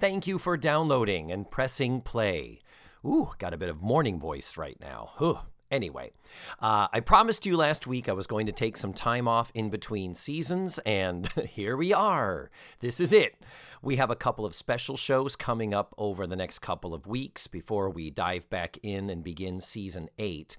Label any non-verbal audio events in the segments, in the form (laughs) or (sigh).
Thank you for downloading and pressing play. Ooh, got a bit of morning voice right now. Anyway, uh, I promised you last week I was going to take some time off in between seasons, and (laughs) here we are. This is it. We have a couple of special shows coming up over the next couple of weeks before we dive back in and begin season eight.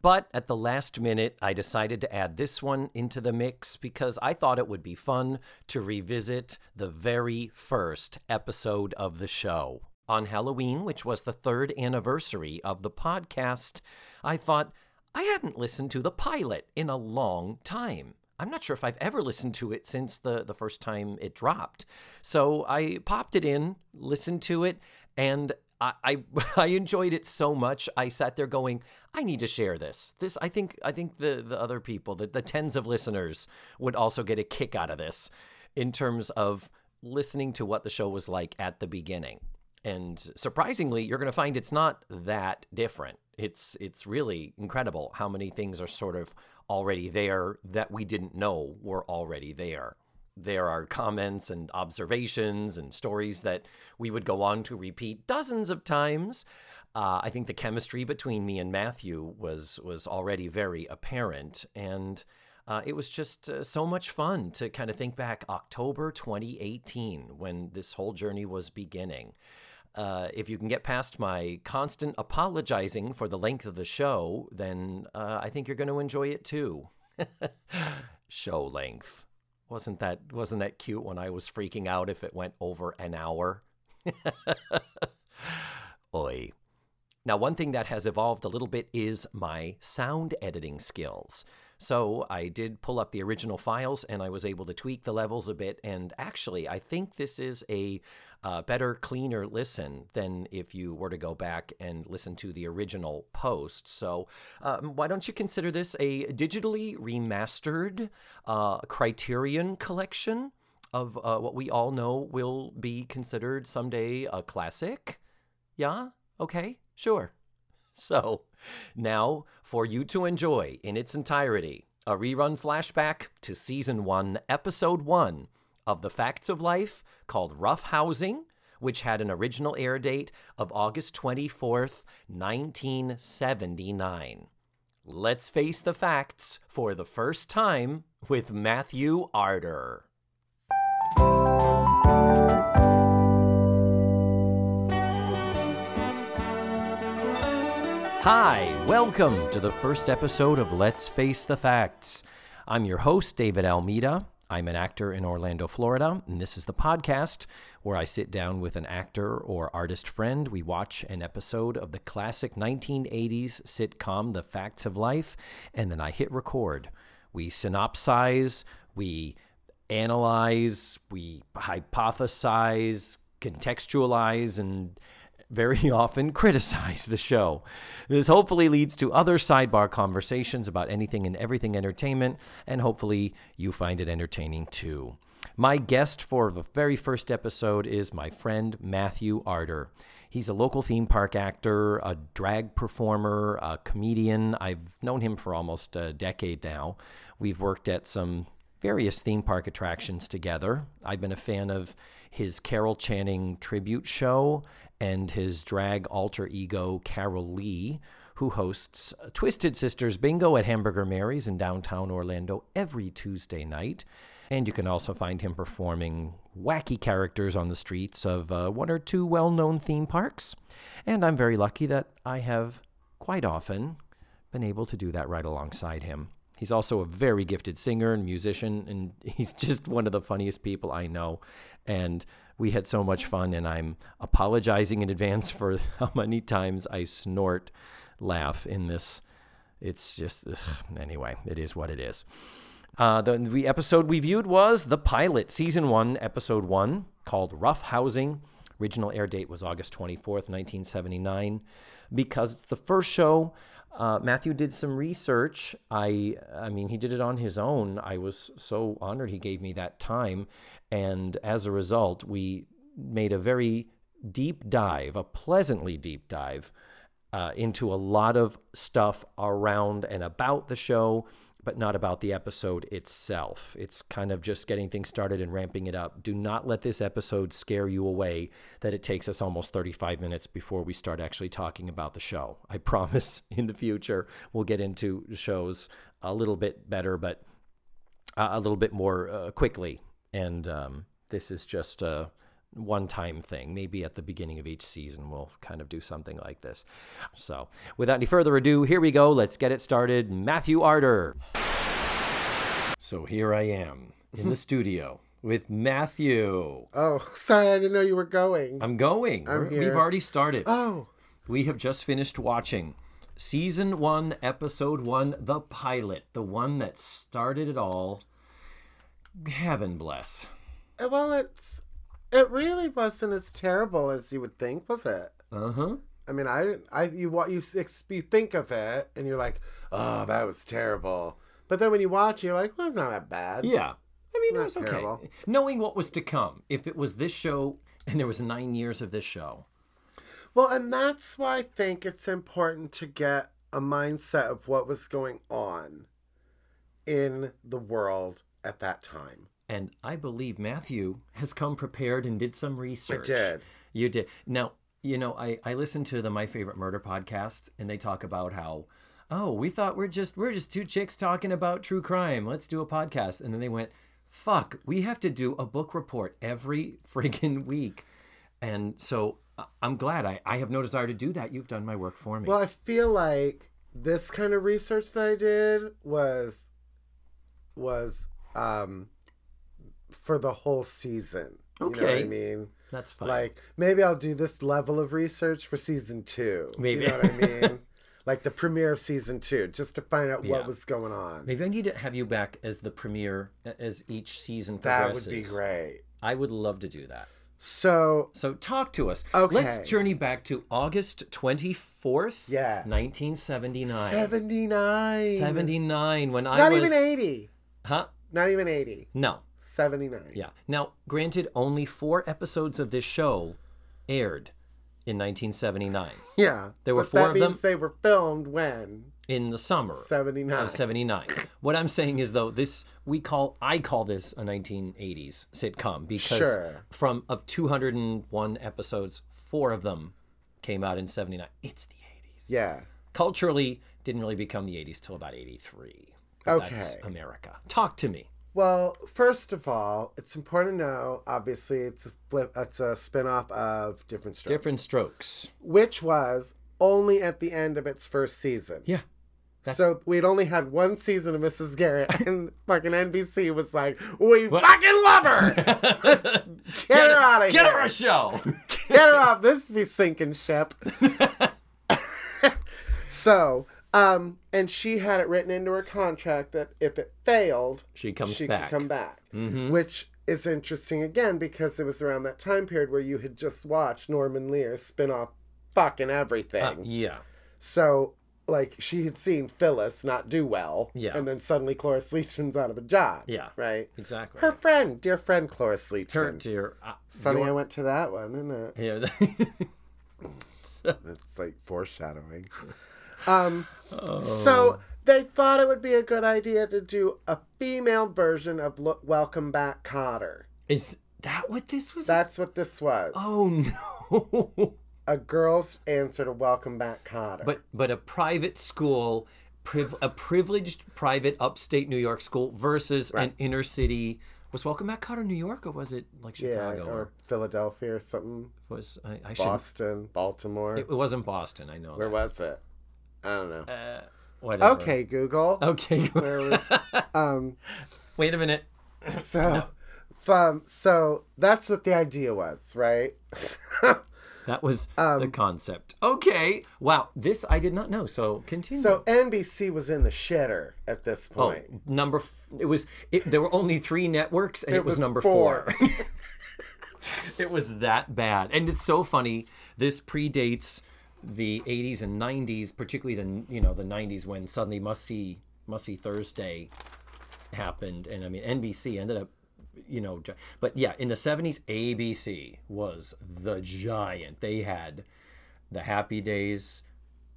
But at the last minute, I decided to add this one into the mix because I thought it would be fun to revisit the very first episode of the show. On Halloween, which was the third anniversary of the podcast, I thought I hadn't listened to the pilot in a long time. I'm not sure if I've ever listened to it since the, the first time it dropped. So I popped it in, listened to it, and I, I, (laughs) I enjoyed it so much. I sat there going, I need to share this. This I think I think the the other people, the, the tens of listeners, would also get a kick out of this in terms of listening to what the show was like at the beginning. And surprisingly, you're going to find it's not that different. It's it's really incredible how many things are sort of already there that we didn't know were already there. There are comments and observations and stories that we would go on to repeat dozens of times. Uh, I think the chemistry between me and Matthew was was already very apparent, and uh, it was just uh, so much fun to kind of think back October 2018 when this whole journey was beginning. Uh, if you can get past my constant apologizing for the length of the show, then uh, I think you're going to enjoy it too. (laughs) show length wasn't that wasn't that cute when I was freaking out if it went over an hour? (laughs) Oi. Now, one thing that has evolved a little bit is my sound editing skills. So I did pull up the original files and I was able to tweak the levels a bit. And actually, I think this is a uh, better, cleaner listen than if you were to go back and listen to the original post. So um, why don't you consider this a digitally remastered uh, Criterion collection? Of uh, what we all know will be considered someday a classic? Yeah? Okay, sure. (laughs) So, now for you to enjoy in its entirety a rerun flashback to season 1, episode 1 of The Facts of Life called Rough Housing, which had an original air date of August 24th, 1979. Let's face the facts for the first time with Matthew Arter. Hi, welcome to the first episode of Let's Face the Facts. I'm your host, David Almeida. I'm an actor in Orlando, Florida, and this is the podcast where I sit down with an actor or artist friend. We watch an episode of the classic 1980s sitcom, The Facts of Life, and then I hit record. We synopsize, we analyze, we hypothesize, contextualize, and very (laughs) often criticize the show. This hopefully leads to other sidebar conversations about anything and everything entertainment, and hopefully you find it entertaining too. My guest for the very first episode is my friend Matthew Arter. He's a local theme park actor, a drag performer, a comedian. I've known him for almost a decade now. We've worked at some various theme park attractions together. I've been a fan of his Carol Channing tribute show and his drag alter ego, Carol Lee, who hosts Twisted Sisters Bingo at Hamburger Mary's in downtown Orlando every Tuesday night. And you can also find him performing wacky characters on the streets of uh, one or two well known theme parks. And I'm very lucky that I have quite often been able to do that right alongside him. He's also a very gifted singer and musician, and (laughs) he's just one of the funniest people I know. And we had so much fun, and I'm apologizing in advance for (laughs) how many times I snort laugh in this. It's just, ugh, anyway, it is what it is. Uh, the, the episode we viewed was the pilot, season one, episode one, called Rough Housing, Original air date was August 24th, 1979. Because it's the first show, uh, Matthew did some research. I, I mean, he did it on his own. I was so honored he gave me that time. And as a result, we made a very deep dive, a pleasantly deep dive uh, into a lot of stuff around and about the show, but not about the episode itself. It's kind of just getting things started and ramping it up. Do not let this episode scare you away that it takes us almost 35 minutes before we start actually talking about the show. I (laughs) promise in the future we'll get into shows a little bit better, but uh, a little bit more uh, quickly. And um, this is just a one time thing. Maybe at the beginning of each season, we'll kind of do something like this. So, without any further ado, here we go. Let's get it started. Matthew Arter. So, here I am in the (laughs) studio with Matthew. Oh, sorry, I didn't know you were going. I'm going. I'm We've already started. oh, We have just finished watching season one, episode one, the pilot, the one that started it all. Heaven bless. uh, well, it's it really wasn't as terrible as you would think, was it? Uh huh. I mean, I, I, you, what you, you think of it, and you're like, oh, that was terrible. But then when you watch, it, you're like, well, it's not that bad. Yeah. I mean, it Not was okay. terrible. Knowing what was to come, if it was this show and there was nine years of this show. Well, and that's why I think it's important to get a mindset of what was going on in the world at that time. And I believe Matthew has come prepared and did some research. I did. You did. Now, you know, I, I listened to the My Favorite Murder podcast and they talk about how, oh, we thought we're just we're just two chicks talking about true crime. Let's do a podcast. And then they went, fuck, we have to do a book report every (laughs) friggin' week. And so uh, I'm glad I, I have no desire to do that. You've done my work for me. Well, I feel like this kind of research that I did was was um for the whole season. You know what I mean? That's fine. Like maybe I'll do this level of research for season two. Maybe. You know what I (laughs) mean? like the premiere of season two, just to find out Yeah. what was going on. Maybe I need to have you back as the premiere as each season progresses. that would be great. I would love to do that. So So talk to us. Okay. Let's journey back to August 24th, Yeah. 1979. seventy nine. 79 when I was Not even eighty. Huh? Not even eighty. No. Seventy nine. Yeah. Now, granted only 4 episodes of this show aired in 1979 Yeah. There were four of them? they were filmed when? in the summer Seventy nine. of 79. What I'm saying is though this we call I call this a 1980s sitcom because Sure. from of 201 episodes, 4 of them came out in 79. It's the 80s. Yeah. culturally didn't really become the 80s till about 83 But that's Okay. america talk to me Well, first of all, it's important to know. Obviously, it's a flip. It's a spinoff of Diff'rent Strokes, different strokes which was only at the end of its first season. yeah that's So we'd only had one season of Mrs. Garrett, (laughs) and fucking NBC was like, "We fucking love her. (laughs) Get, her out of get here. Get her a show Get her off this be sinking ship." (laughs) so, um, and she had it written into her contract that if it failed, she comes she back could come back, Mhm. which is interesting again because it was around that time period where you had just watched Norman Lear spin off fucking everything. Uh, yeah So, like, she had seen Phyllis not do well, Yeah. and then suddenly Cloris Leachman's out of a job. Yeah. right. exactly Her friend, dear friend Cloris her Leachman. dear uh, Funny, your- I went to that one, isn't it? yeah (laughs) That's like foreshadowing. Um, Oh. so they thought it would be a good idea to do a female version of Welcome Back, Kotter. is that what this was That's what this was. oh no (laughs) A girl's answer to Welcome Back, Kotter. but but a private school priv- a privileged private upstate new york school versus an inner city was welcome back Kotter, new york or was it like yeah, chicago or Philadelphia or something. was I, I should Boston, Baltimore. it, it wasn't Boston. I know. Where was it? I don't know. Uh, whatever. Okay, Google. Okay. Where was, (laughs) um, Wait a minute. so, um, so that's what the idea was, right? (laughs) That was Um, the concept. Okay. Wow. This I did not know. So continue. so NBC was in the shitter at this point. oh, point. number. F- it was. It, there were only three networks, and it, was, was number four. four. (laughs) It was that bad. And it's so funny. This predates the 80s and 90s, particularly the you know, the 90s when suddenly Must See Must See Thursday happened and I mean NBC ended up you know, but yeah, in the 70s ABC was the giant. They had the Happy Days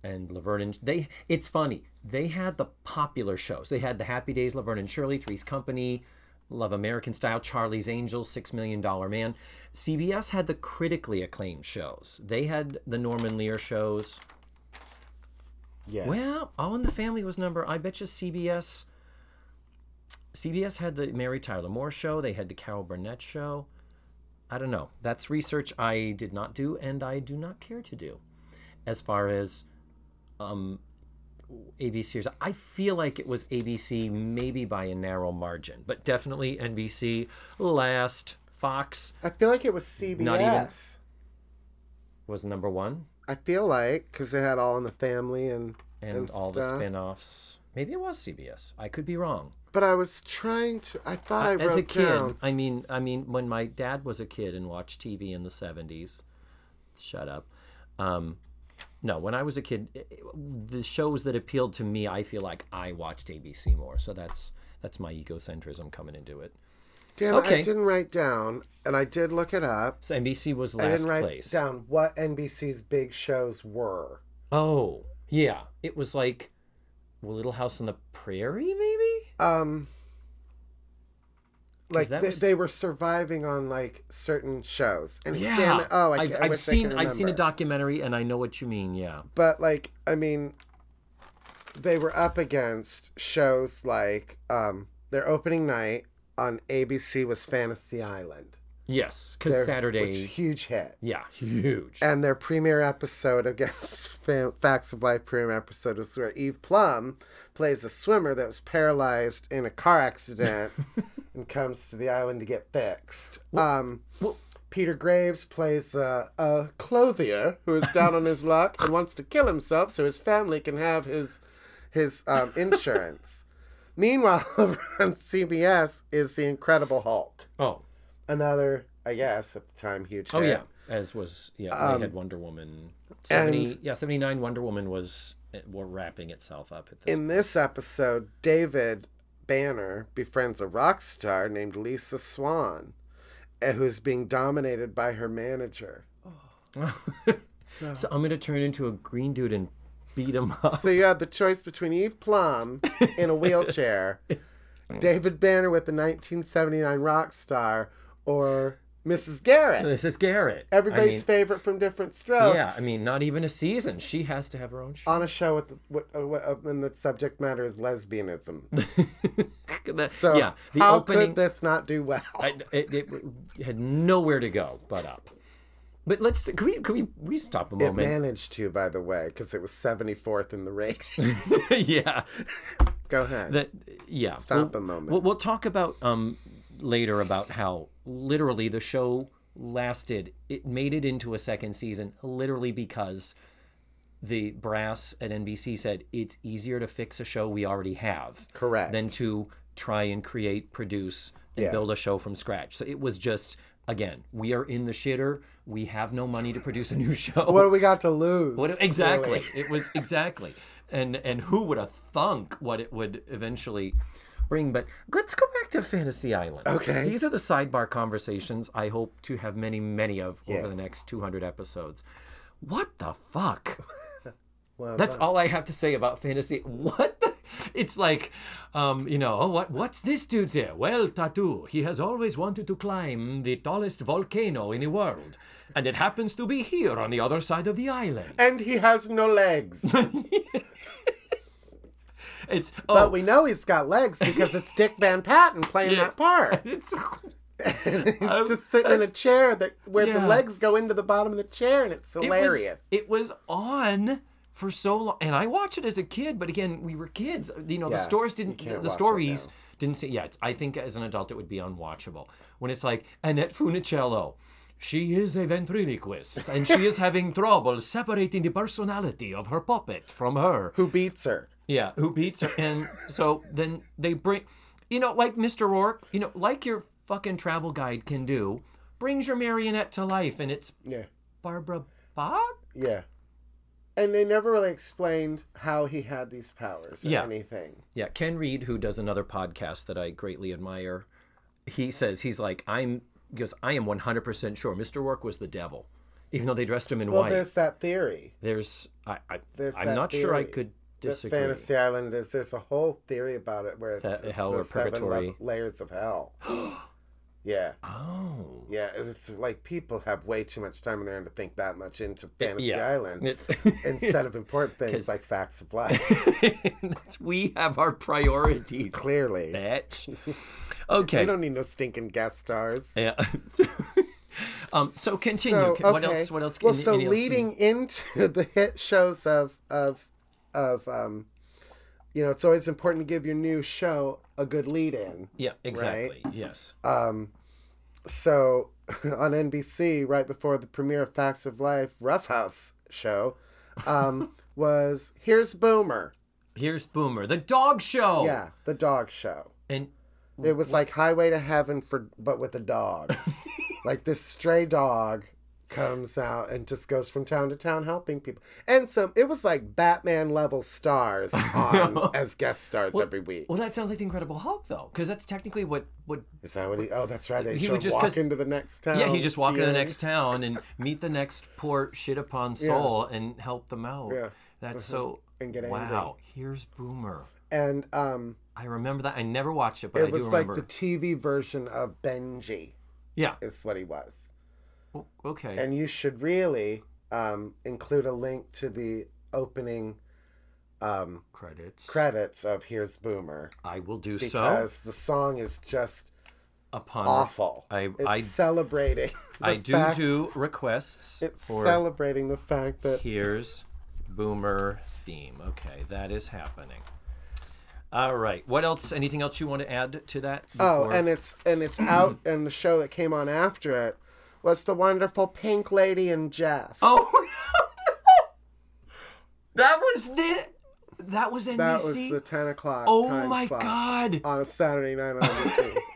and Laverne and they it's funny. They had the popular shows. They had the Happy Days, Laverne and Shirley, Three's Company, Love American Style, Charlie's Angels, Six Million Dollar Man. CBS had the critically acclaimed shows. They had the Norman Lear shows. Yeah. Well, All in the Family was number. I bet you CBS. CBS had the Mary Tyler Moore show. They had the Carol Burnett show. I don't know. That's research I did not do, and I do not care to do. As far as um, ABC, I feel like it was ABC, maybe by a narrow margin, but definitely NBC last. Fox I feel like it was CBS. Not even- was number one, I feel like because it had All in the Family and and, all the stuff. spin-offs. Maybe it was CBS. I could be wrong. But I was trying to. I thought I, wrote as a kid down. i mean i mean when my dad was a kid and watched tv in the 70s shut up um no when i was a kid i- i- the shows that appealed to me i feel like i watched abc more. So that's that's my egocentrism coming into it. Damn it, I didn't write down, and I did look it up. so nbc was I last didn't write place. down what NBC's big shows were. oh yeah. It was like little house on the prairie maybe? Um, like they, was- they were surviving on like certain shows, and yeah damn it, oh, I, have I I seen could i've seen a documentary and i know what you mean yeah. But like I mean, they were up against shows like um their opening night on ABC was Fantasy Island. Yes because saturday which huge hit. yeah huge And their premiere episode against (laughs) Fa- Facts of Life premiere episode is where Eve Plumb plays a swimmer that was paralyzed in a car accident (laughs) and comes to the island to get fixed. um, well- Peter Graves plays a, a clothier who is down on his luck and wants to kill himself so his family can have his his um, insurance. (laughs) Meanwhile, over on CBS is the Incredible Hulk, oh another, I guess, at the time huge. Oh hit. yeah, as was yeah. Um, they had Wonder Woman. Seventy yeah, seventy nine. Wonder Woman was were wrapping itself up at this. In this episode, David Banner befriends a rock star named Lisa Swan, eh, who's being dominated by her manager. (laughs) so I'm gonna turn into a green dude and beat him up. So you had the choice between Eve Plumb in a wheelchair, (laughs) David Banner with the 1979 rock star, or Mrs. Garrett, Mrs. Garrett. everybody's I mean, favorite from Diff'rent Strokes. yeah, I mean, not even a season. She has to have her own show. on a show with, with, uh, uh, and the subject matter is lesbianism. (laughs) So yeah, the how opening. could this not do well? I, it, it had nowhere to go but up. But let's can we can we we stop a moment? It managed to, by the way, because it was 74th in the race. (laughs) yeah. Go ahead. that yeah Stop we'll, a moment. we'll, we'll talk about um later about how literally the show lasted it made it into a second season literally because the brass at NBC said it's easier to fix a show we already have Correct. than to try and create produce and Yeah. build a show from scratch so it was just again we are in the shitter we have no money to produce a new (laughs) show what do we got to lose? what exactly? really? It was exactly, and and who would have thunk what it would eventually bring? But let's go back to Fantasy Island. Okay. these are the sidebar conversations I hope to have many, many of Yeah. over the next 200 episodes. What the fuck? (laughs) Well, That's all I have to say about fantasy. (laughs) What? The? It's like, um, you know, oh, what? What's this dude's here? Well, Tattoo. He has always wanted to climb the tallest volcano in the world, and it happens to be here on the other side of the island. and he has no legs. (laughs) It's But oh, we know he's got legs because it's Dick (laughs) Van Patten playing Yeah. that part. (laughs) it's (laughs) just sitting in a chair that where Yeah. the legs go into the bottom of the chair, and it's it was, hilarious. it was on for so long, and I watched it as a kid. But again, we were kids. You know, the Yeah, stories you didn't. The stories didn't say. Yeah, it's, I think as an adult it would be unwatchable when it's like Annette Funicello. She is a ventriloquist, and she is having trouble separating the personality of her puppet from her. Who beats her? Yeah, who beats her? And so then they bring, you know, like Mr. Roarke, you know, like your fucking travel guide can do. brings your marionette to life, and it's Yeah. Barbara Bach. Yeah. And they never really explained how he had these powers or Yeah. anything. Yeah, Ken Reed, who does another podcast that I greatly admire, he says he's like I'm because I am 100% sure Mr. Roarke was the devil, even though they dressed him in Well, white. there's that theory. There's I, I There's I'm that not sure I could disagree. Fantasy Island is there's a whole theory about it where it's, That it's hell the or seven purgatory. lev- layers of hell. (gasps) yeah. Oh. Yeah, it's like people have way too much time in there to think that much into Fantasy yeah. Island (laughs) instead of important (laughs) things like facts of life. (laughs) We have our priorities, Clearly. bitch. We don't need no stinking guest stars. Yeah. Um. So continue. So, What okay. else? What else? Well, any- so any else- leading into the hit shows of of of um, you know, it's always important to give your new show a good lead in. Yeah. Exactly. Yes. Um, so (laughs) on NBC, right before the premiere of Facts of Life, Rough House show, um, (laughs) was here's Boomer. Here's Boomer, the dog show. Yeah, the dog show. And It was like Highway to Heaven for but with a dog. (laughs) like this stray dog comes out and just goes from town to town helping people. And some it was like Batman level stars (laughs) on as guest stars every week. well, that sounds like the Incredible Hulk, though, because that's technically what what. Is that what he Oh, that's right. They He would just- walk into the next town. Yeah, he just walk into the next town and meet the next poor shit upon soul and help them out. Yeah. That's so. And get wow. Here's Boomer. And um I remember that. I never watched it, but it I was do like remember. the TV version of Benji Yeah. is what he was. Okay. And you should really um include a link to the opening um Credits. credits of Here's Boomer. I will do so because the song is just upon. awful. I it's I celebrating. (laughs) I do fact- do requests It's for celebrating the fact that here's Boomer theme. Okay, that is happening. All right. What else? Anything else you want to add to that? oh, and it's and it's out, and the show that came on after it was the wonderful Pink Lady and Jeff. Oh (laughs) no! That was the that was NBC. that was the ten o'clock. oh time my god! On a Saturday night on NBC. (laughs)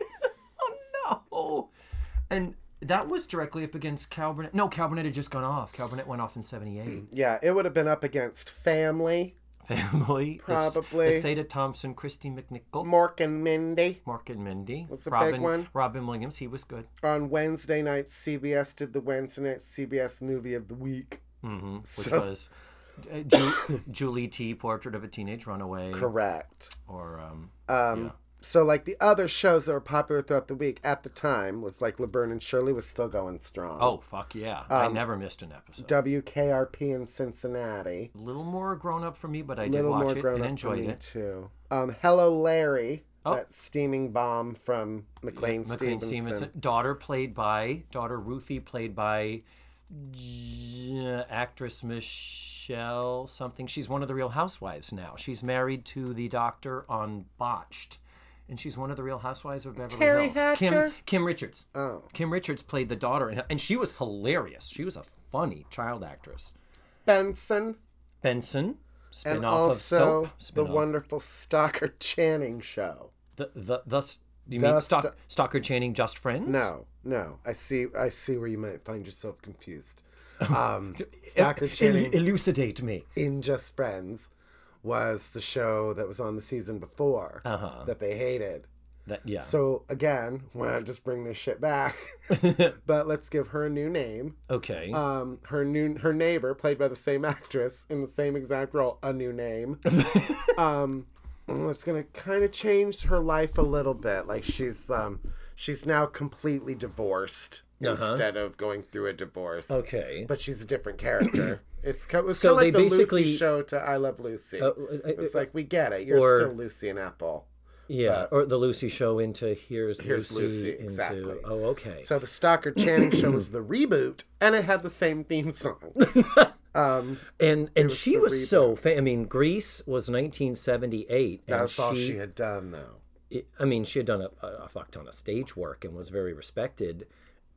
Oh no! And that was directly up against Carol Burnett. No, Carol Burnett had just gone off. Carol Burnett went off in '78. yeah, it would have been up against Family, Family. Probably. The Sada Thompson, Kristy McNichol, Mork and Mindy. Mark and Mindy. Was the big Robin, one. Robin Williams. He was good. On Wednesday night, CBS did the Wednesday night CBS movie of the week. hmm Which So- was uh, Ju- (coughs) Julie T. Portrait of a Teenage Runaway. Correct. Or um, Um, Yeah. So, like the other shows that were popular throughout the week at the time was like Laverne and Shirley was still going strong. oh fuck yeah! I Um, never missed an episode. WKRP in Cincinnati. a little more grown up for me, but I did little watch more it and up for enjoyed me it. too. Um, Hello Larry, Oh. that steaming bomb from McLean, McLean Stevenson. Stevenson. Daughter played by daughter Ruthie played by J- actress Michelle something. She's one of the Real Housewives now. She's married to the doctor on Botched, and she's one of the Real Housewives of Beverly Terry Hills. Kim Hatcher? Kim Richards. Oh, Kim Richards played the daughter, and- and she was hilarious. She was a funny child actress. Benson, Benson, spin and off also of Soap. the Spin-off. wonderful Stockard Channing show. the the the. You The mean Stock, Sto- Stockard Channing Just Friends? No, no, I see. I see where you might find yourself confused. (laughs) Um, Stockard Channing. El- elucidate me. in Just Friends was the show that was on the season before Uh-huh. that they hated. That yeah. So again, want to just bring this shit back, (laughs) (laughs) but let's give her a new name. okay. Um, her new her neighbor, played by the same actress in the same exact role, a new name. (laughs) um, it's gonna kind of change her life a little bit. Like she's um, she's now completely divorced Uh-huh. instead of going through a divorce. okay. But she's a different character. It's kind of, So so like they the basically- Lucy show to I Love Lucy. Uh, uh, it's like we get it. You're or- still Lucy and Apple. yeah, or the Lucy show into here's, Here's Lucy, Lucy, into exactly. oh okay. So the Stockard Channing (clears throat) show was the reboot, and it had the same theme song. (laughs) um, and and was she was so fa- I mean Grease was 1978 and that's all she, she had done, though. it- I mean she had done a, a, a fuck ton of stage work and was very respected.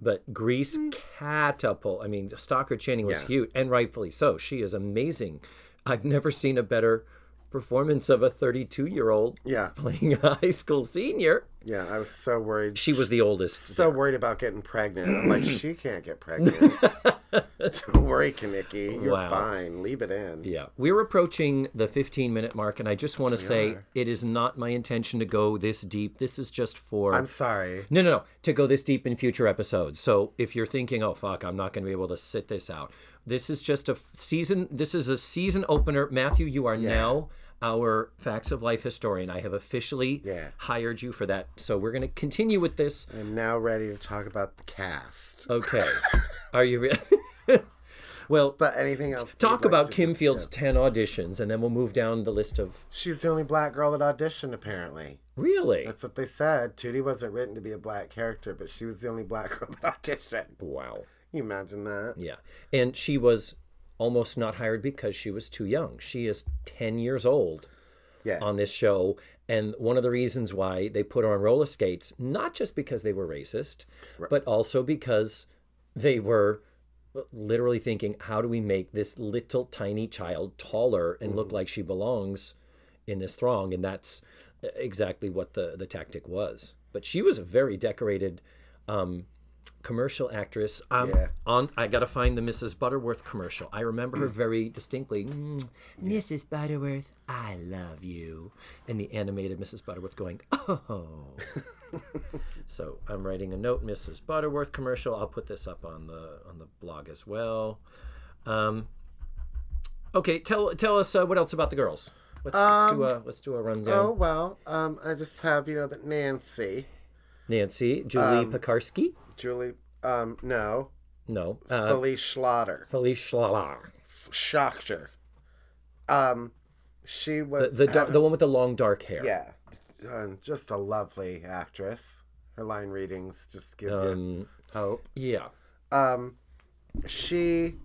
But Grease mm. catapult. I mean, Stockard Channing was Yeah. huge, and rightfully so. She is amazing. I've never seen a better performance of a 32 year old Yeah. playing a high school senior. Yeah, I was so worried. She was the oldest. so worried about getting pregnant. I'm like, she can't get pregnant. (laughs) (laughs) Don't worry, Kenickie. You're Wow. fine. Leave it in. Yeah, we're approaching the 15 minute mark, and I just want to say it is not my intention to go this deep. This is just for. I'm sorry. No, no, no. To go this deep in future episodes. So if you're thinking, oh, fuck, I'm not going to be able to sit this out, this is just a season. This is a season opener. Matthew, you are now our Facts of Life historian. I have officially Yeah. hired you for that. So we're going to continue with this. I'm now ready to talk about the cast. Okay. (laughs) are you ready? (laughs) (laughs) well, But anything else? talk like about Kim? Field's 10 auditions, and then we'll move down the list of. She's the only black girl that auditioned, apparently. Really? That's what they said. Tootie wasn't written to be a black character, but she was the only black (laughs) girl that auditioned. Wow. Can you imagine that? Yeah. And she was almost not hired because she was too young. She is 10 years old Yeah. on this show. And one of the reasons why they put her on roller skates, not just because they were racist, but also because they were literally thinking, how do we make this little tiny child taller and look like she belongs in this throng? And that's exactly what the, the tactic was. But she was a very decorated um, commercial actress. Um, Yeah. On, I got to find the Mrs. Butterworth commercial. I remember her very distinctly. "Mm, Mrs. Butterworth, I love you. And the animated Mrs. Butterworth going, oh. (laughs) (laughs) so I'm writing a note, Mrs. Butterworth commercial. I'll put this up on the on the blog as well. Um, okay, tell tell us uh, what else about the girls. Let's, let's do a let's do a rundown. Oh well, um, I just have you know that Nancy, Nancy, Julie Piekarski. Julie, um, no, No, uh, Felice Schlatter, Felice Schlatter. Schachter. Um, she was the the, the one with the long dark hair. yeah, um, just a lovely actress. Her line readings just give you Um, hope. yeah. Um, she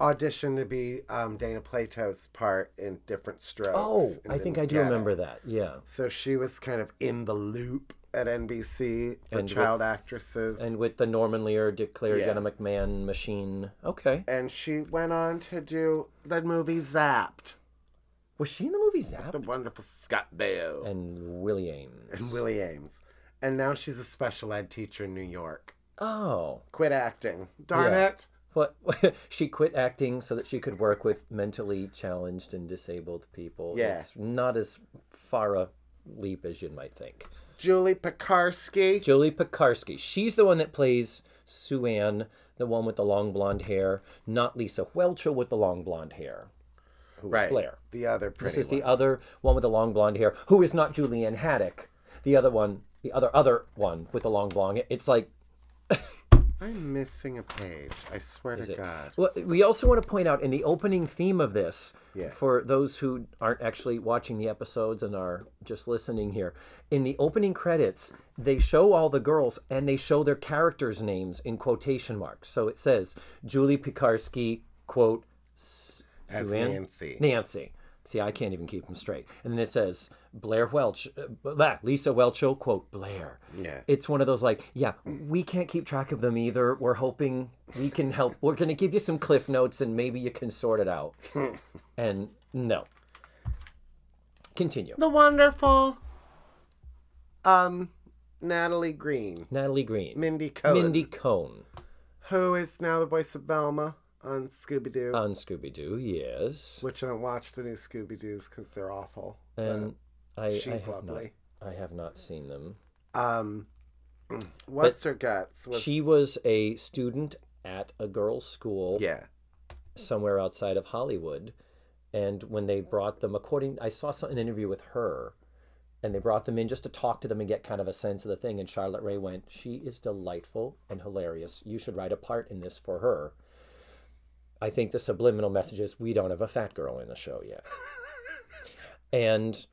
auditioned to be um, Dana Plato's part in Diff'rent Strokes. Oh, I think I do get it. remember that. Yeah. So she was kind of in the loop at NBC for And with- child actresses. And with the Norman Lear, Dick Clair, Yeah. Jenna McMahon machine. Okay. and she went on to do the movie Zapped, Was she in the movie Zap? the wonderful Scott Baio And Willie Aames. and Willie Aames. And now she's a special ed teacher in New York. Oh. Quit acting. Darn Yeah. it. What? (laughs) she quit acting so that she could work with mentally challenged and disabled people. Yeah. It's not as far a leap as you might think. Julie Piekarski. Julie Piekarski. She's the one that plays Sue Ann, the one with the long blonde hair, not Lisa Whelchel with the long blonde hair. Who was right. Blair. The other pretty This is the other one with the long blonde hair, who is not Julie Anne Haddock. The other one, the other other one with the long blonde. It's like I'm missing a page. I swear to it? God. Well, we also want to point out in the opening theme of this, Yeah. for those who aren't actually watching the episodes and are just listening here, in the opening credits, they show all the girls and they show their characters' names in quotation marks. So it says Julie Piekarski, quote, S- As Sue Ann? Nancy. Nancy. See, I can't even keep them straight. And then it says Blair Welch, uh, Lisa Whelchel, quote, Blair. Yeah. It's one of those like, yeah, we can't keep track of them either. We're hoping we can help. We're going to give you some cliff notes and maybe you can sort it out. (laughs) and no. Continue. The wonderful um Natalie Green. Natalie Green. Mindy Cohen. Mindy Cohn Who is now the voice of Velma on Scooby Doo. on Scooby Doo, yes. which I don't watch the new Scooby Doos because they're awful. And I, I she's have lovely. not, I have not seen them. Um, (clears throat) what's her guts? Was, She was a student at a girls' school. yeah. somewhere outside of Hollywood. And when they brought them, according, I saw some, an interview with her, and they brought them in just to talk to them and get kind of a sense of the thing. And Charlotte Rae went, "She is delightful and hilarious. You should write a part in this for her." I think the subliminal message is we don't have a fat girl in the show yet. (laughs) and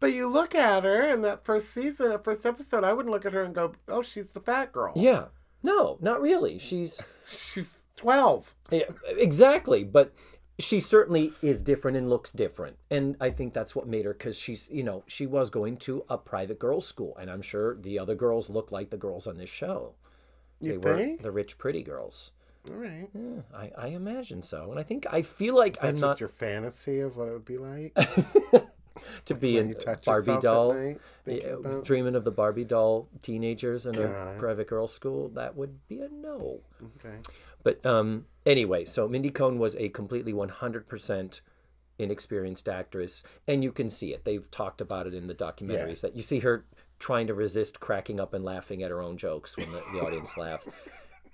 But you look at her in that first season, that first episode, I wouldn't look at her and go, "Oh, she's the fat girl." yeah, no, not really. She's (laughs) She's twelve. Yeah, exactly. But she certainly is different and looks different. And I think that's what made her because she's, you know, she was going to a private girls' school. And I'm sure the other girls look like the girls on this show. You they were the rich, pretty girls. All right. Yeah, I, I imagine so, and I think I feel like I'm That's not just your fantasy of what it would be like. (laughs) to be when in you touch Barbie yourself at doll, night, thinking yeah, about- dreaming of the Barbie doll teenagers in a private girls' school. That would be a no. Okay. But um, anyway, so Mindy Cohn was a completely 100% inexperienced actress, and you can see it. They've talked about it in the documentaries that you see her trying to resist cracking up and laughing at her own jokes when the, the audience laughs.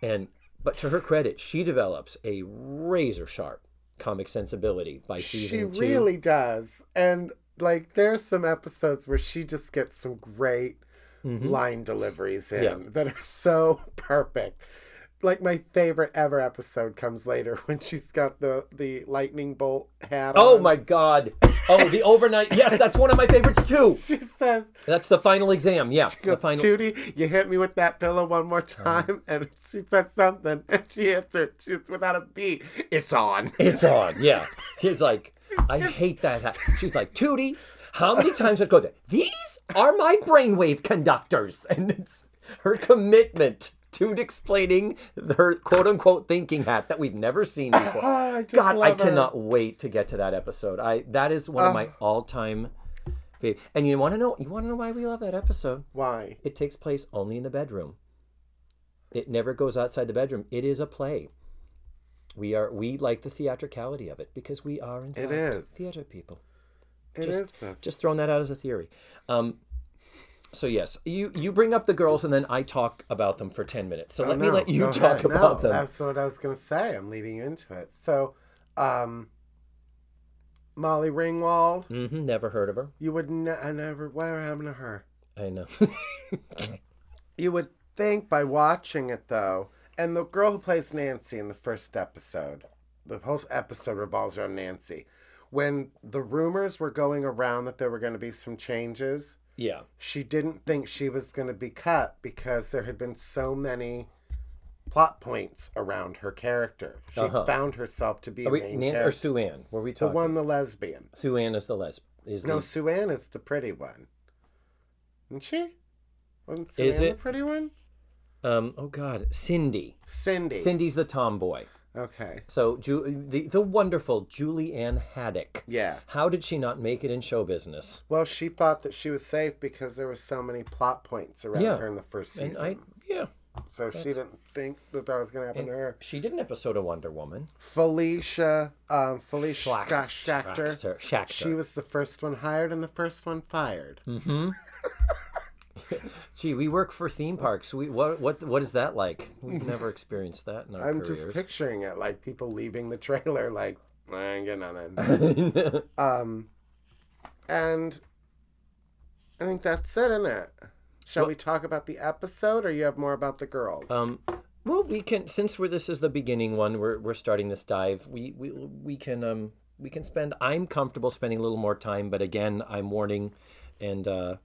And but to her credit, she develops a razor sharp comic sensibility by She season two. really does. And like there's some episodes where she just gets some great line deliveries in Mm-hmm. Yeah. that are so (laughs) perfect. Like my favorite ever episode comes later (laughs) when she's got the the lightning bolt hat. Oh on. my god! Oh, the overnight. Yes, that's one of my favorites too. (laughs) She says, That's the final exam. Yeah, the goes, final. Tootie, you hit me with that pillow one more time, and she said something, and she answered, she's without a beat. It's on. It's on. Yeah. He's like, (laughs) I hate that. hat. She's like, Tootie, how many times would go there? These are my brainwave conductors. (laughs) And it's her commitment to explaining her quote unquote thinking hat that we've never seen (laughs) before. I God, I her. cannot wait to get to that episode. I that is one of my all time favorite. And you wanna know you wanna know why we love that episode? Why? It takes place only in the bedroom. It never goes outside the bedroom. It is a play. We are we like the theatricality of it because we are in fact theater people. It just, is. Just throwing that out as a theory. Um, so yes, you you bring up the girls and then I talk about them for ten minutes. So let me Oh, let you talk ahead. about no, them. That's what I was going to say. I'm leading you into it. So, um, Molly Ringwald, hmm never heard of her. you would ne- I never, whatever happened to her? I know. (laughs) You would think by watching it though, and the girl who plays Nancy in the first episode, the whole episode revolves around Nancy. When the rumors were going around that there were going to be some changes, yeah. she didn't think she was going to be cut because there had been so many plot points around her character. She Uh-huh. found herself to be Are a we, main Nancy or. Sue Ann? Were we The talking? one, the lesbian. Sue Ann is the lesb. Is No, the, Sue Ann is the pretty one. Isn't she? Wasn't Sue Is Ann the pretty one? um. Oh God, Cindy. Cindy. Cindy's the tomboy. Okay. So Ju- the the wonderful Julie Anne Haddock. Yeah. How did she not make it in show business? Well, she thought that she was safe because there were so many plot points around Yeah. her in the first season. And I, yeah, so she didn't think that that was going to happen to her. she did an episode of Wonder Woman. Felicia, um, Felicia Schlack- Schachter. Schachter- Schachter. She was the first one hired and the first one fired. (laughs) (laughs) Gee, we work for theme parks. We what what what is that like? We've never experienced that in our I'm careers. just picturing it like people leaving the trailer, like I ain't getting on it. (laughs) um, and I think that's it, isn't it? Shall we talk about the episode, or you have more about the girls? um, well, we can since we're this is the beginning one. We're we're starting this dive. We we we can um we can spend. I'm comfortable spending a little more time, but again, I'm warning and uh,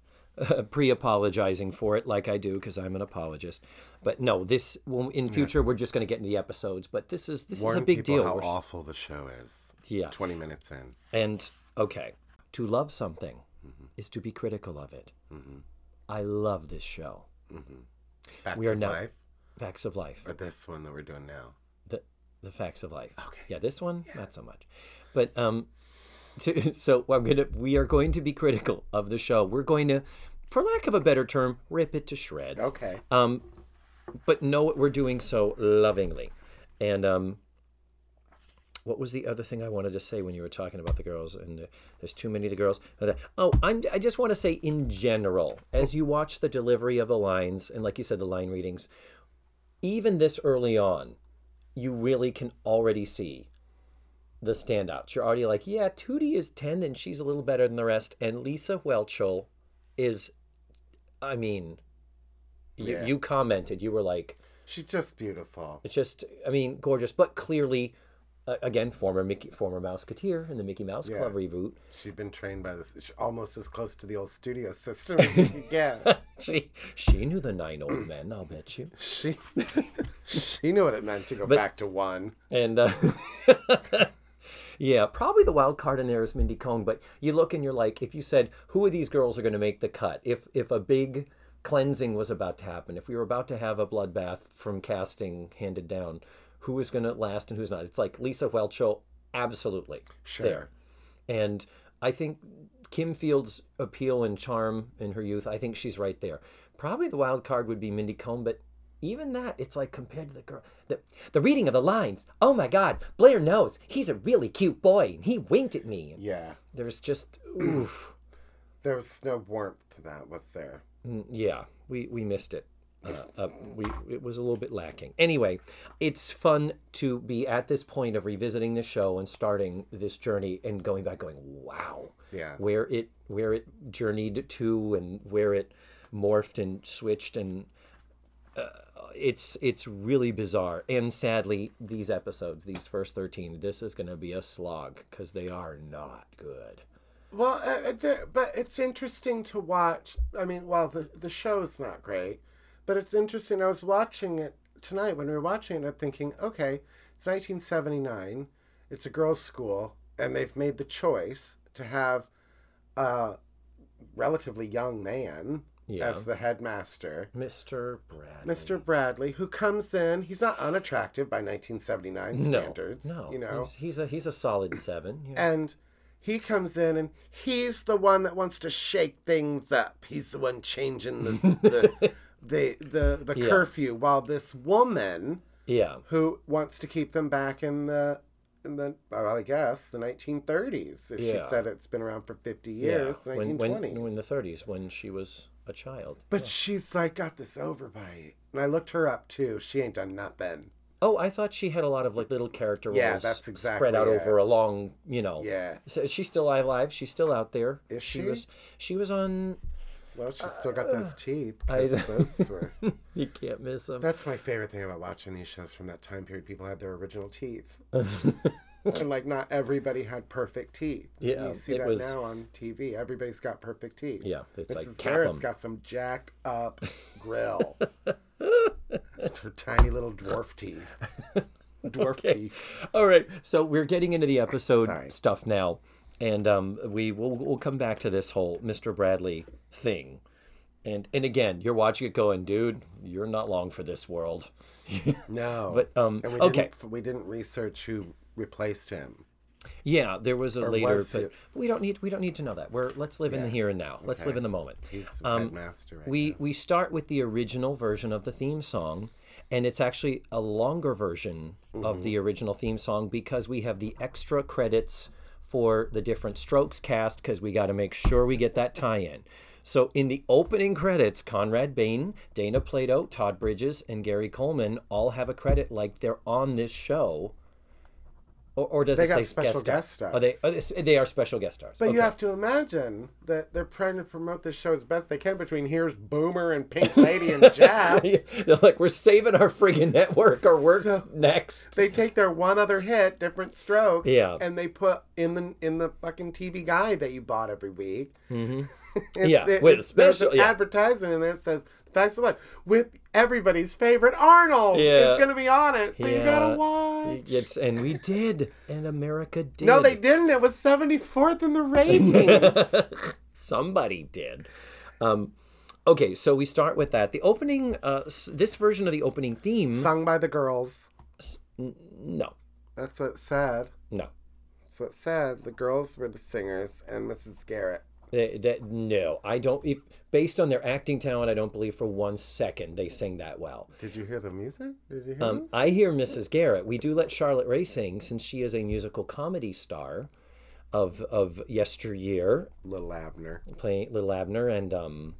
(laughs) pre-apologizing for it, like I do, because I'm an apologist. But no, this well, in future we're just going to get into the episodes. But this is this is a big deal. how We're- awful the show is. yeah. Twenty minutes in. And okay, to love something mm-hmm. is to be critical of it. Mm-hmm. I love this show, mm-hmm. Facts We are of now- life, Facts of Life. or this one that we're doing now. The the Facts of Life. Okay. Yeah, this one not so much, but um, to, (laughs) so I'm gonna we are going to be critical of the show. We're going to, for lack of a better term, rip it to shreds. Okay. Um, but know we're doing so lovingly, and um. What was the other thing I wanted to say when you were talking about the girls? And uh, there's too many of the girls. Oh, I'm. I just want to say in general, as you watch the delivery of the lines and, like you said, the line readings, even this early on, you really can already see the standouts. You're already like, yeah, Tootie is 10 and she's a little better than the rest. And Lisa Whelchel is, I mean, you, Yeah. you commented, you were like, She's just beautiful. it's just, I mean, gorgeous, but clearly, uh, again, former Mickey, former Mouseketeer in the Mickey Mouse Club reboot. She'd been trained by the almost as close to the old studio system (laughs) you get. (laughs) she, she knew the nine old men, I'll bet you. (laughs) She she knew what it meant to go But- back to one. And uh, yeah, probably the wild card in there is Mindy Cohn. But you look and you're like, if you said who of these girls are going to make the cut, if if a big cleansing was about to happen, if we were about to have a bloodbath from casting handed down, who is going to last and who's not. It's like Lisa Whelchel, absolutely Sure. there, and I think Kim Fields' appeal and charm in her youth. I think she's right there. Probably the wild card would be Mindy Cohn, but even that, it's like compared to the girl, the the reading of the lines. Oh my God, Blair knows he's a really cute boy, and he winked at me. Yeah. There's just (clears throat) oof. There was no warmth to that, was there? Mm, yeah, we we missed it. Uh, uh, we it was a little bit lacking. Anyway, it's fun to be at this point of revisiting the show and starting this journey and going back, going, wow, Yeah. where it where it journeyed to and where it morphed and switched and uh, it's it's really bizarre. And sadly, these episodes, these first thirteen, this is going to be a slog because they are not good. Well, uh, uh, but it's interesting to watch. I mean, well, the the show is not great, but it's interesting. I was watching it tonight when we were watching it. I'm thinking, okay, it's 1979. It's a girls' school, and they've made the choice to have a relatively young man Yeah. as the headmaster. Mr. Brad. Mr. Bradley, who comes in, he's not unattractive by 1979 standards, No, no. you know. he's, he's a he's a solid seven. yeah. And he comes in and he's the one that wants to shake things up. He's the one changing the the (laughs) the, the, the Yeah. curfew while this woman Yeah, who wants to keep them back in the in the well, I guess the 1930s. If she said it's been around for 50 yeah. years, the When, when, in the 30s, when she was a child. but she's like got this overbite. And I looked her up too. She ain't done nothing. Oh, I thought she had a lot of like little character Yeah, roles that's spread out it. over a long, you know. Yeah. So she's still alive. She's still out there. Is she? she? was. She was on. Well, she's still got those uh, teeth. I- (laughs) those were- (laughs) You can't miss them. That's my favorite thing about watching these shows from that time period. People had their original teeth. (laughs) and like not everybody had perfect teeth. Yeah, you see that was- now on TV. Everybody's got perfect teeth. Yeah, it's Mrs. like Garrett's got some jacked up (laughs) grill. (laughs) Her tiny little dwarf teeth. (laughs) Dwarf teeth. All right, so we're getting into the episode Sorry. stuff now, and um, we will we'll come back to this whole Mr. Bradley thing, and and again, you're watching it going, dude, you're not long for this world. No. But, um, and we okay. didn't we didn't research who replaced him. Yeah, there was a Or later, was but it- we don't need we don't need to know that. We're let's live in the here and now. Let's live in the moment. He's the Um, headmaster right we now. we start with the original version of the theme song, and it's actually a longer version of the original theme song because we have the extra credits for the Diff'rent Strokes cast because we got to make sure we get that tie-in. So in the opening credits, Conrad Bain, Dana Plato, Todd Bridges, and Gary Coleman all have a credit like they're on this show. Or, or does They it say special guest, star? guest stars. Are they? Are they, they are special guest stars. But you have to imagine that they're trying to promote this show as best they can between here's Boomer and Pink Lady and (laughs) Jack. They're like, we're saving our friggin' network. Our work So- next. they take their one other hit, diff'rent strokes, Yeah. and they put in the in the fucking TV guide that you bought every week. Mm-hmm. (laughs) Yeah, it- with special- yeah. advertisement in there that says "Facts of Life" with everybody's favorite Arnold. Yeah. It's gonna be on it, so you gotta watch. It's and we did, and America did. No, they didn't. It was seventy fourth (laughs) in the ratings. (laughs) Somebody did. Um, okay, so we start with that. The opening, uh, s- this version of the opening theme. Sung by the girls. No, That's what it said. no. That's what it said. The girls were the singers and Mrs. Garrett. That- no, I don't. If based on their acting talent, I don't believe for one second they sing that well. Did you hear the music? Did you hear Um? I hear Mrs. Garrett. We do let Charlotte Rae sing since she is a musical comedy star of of yesteryear, Little Abner. playing Little Abner and um,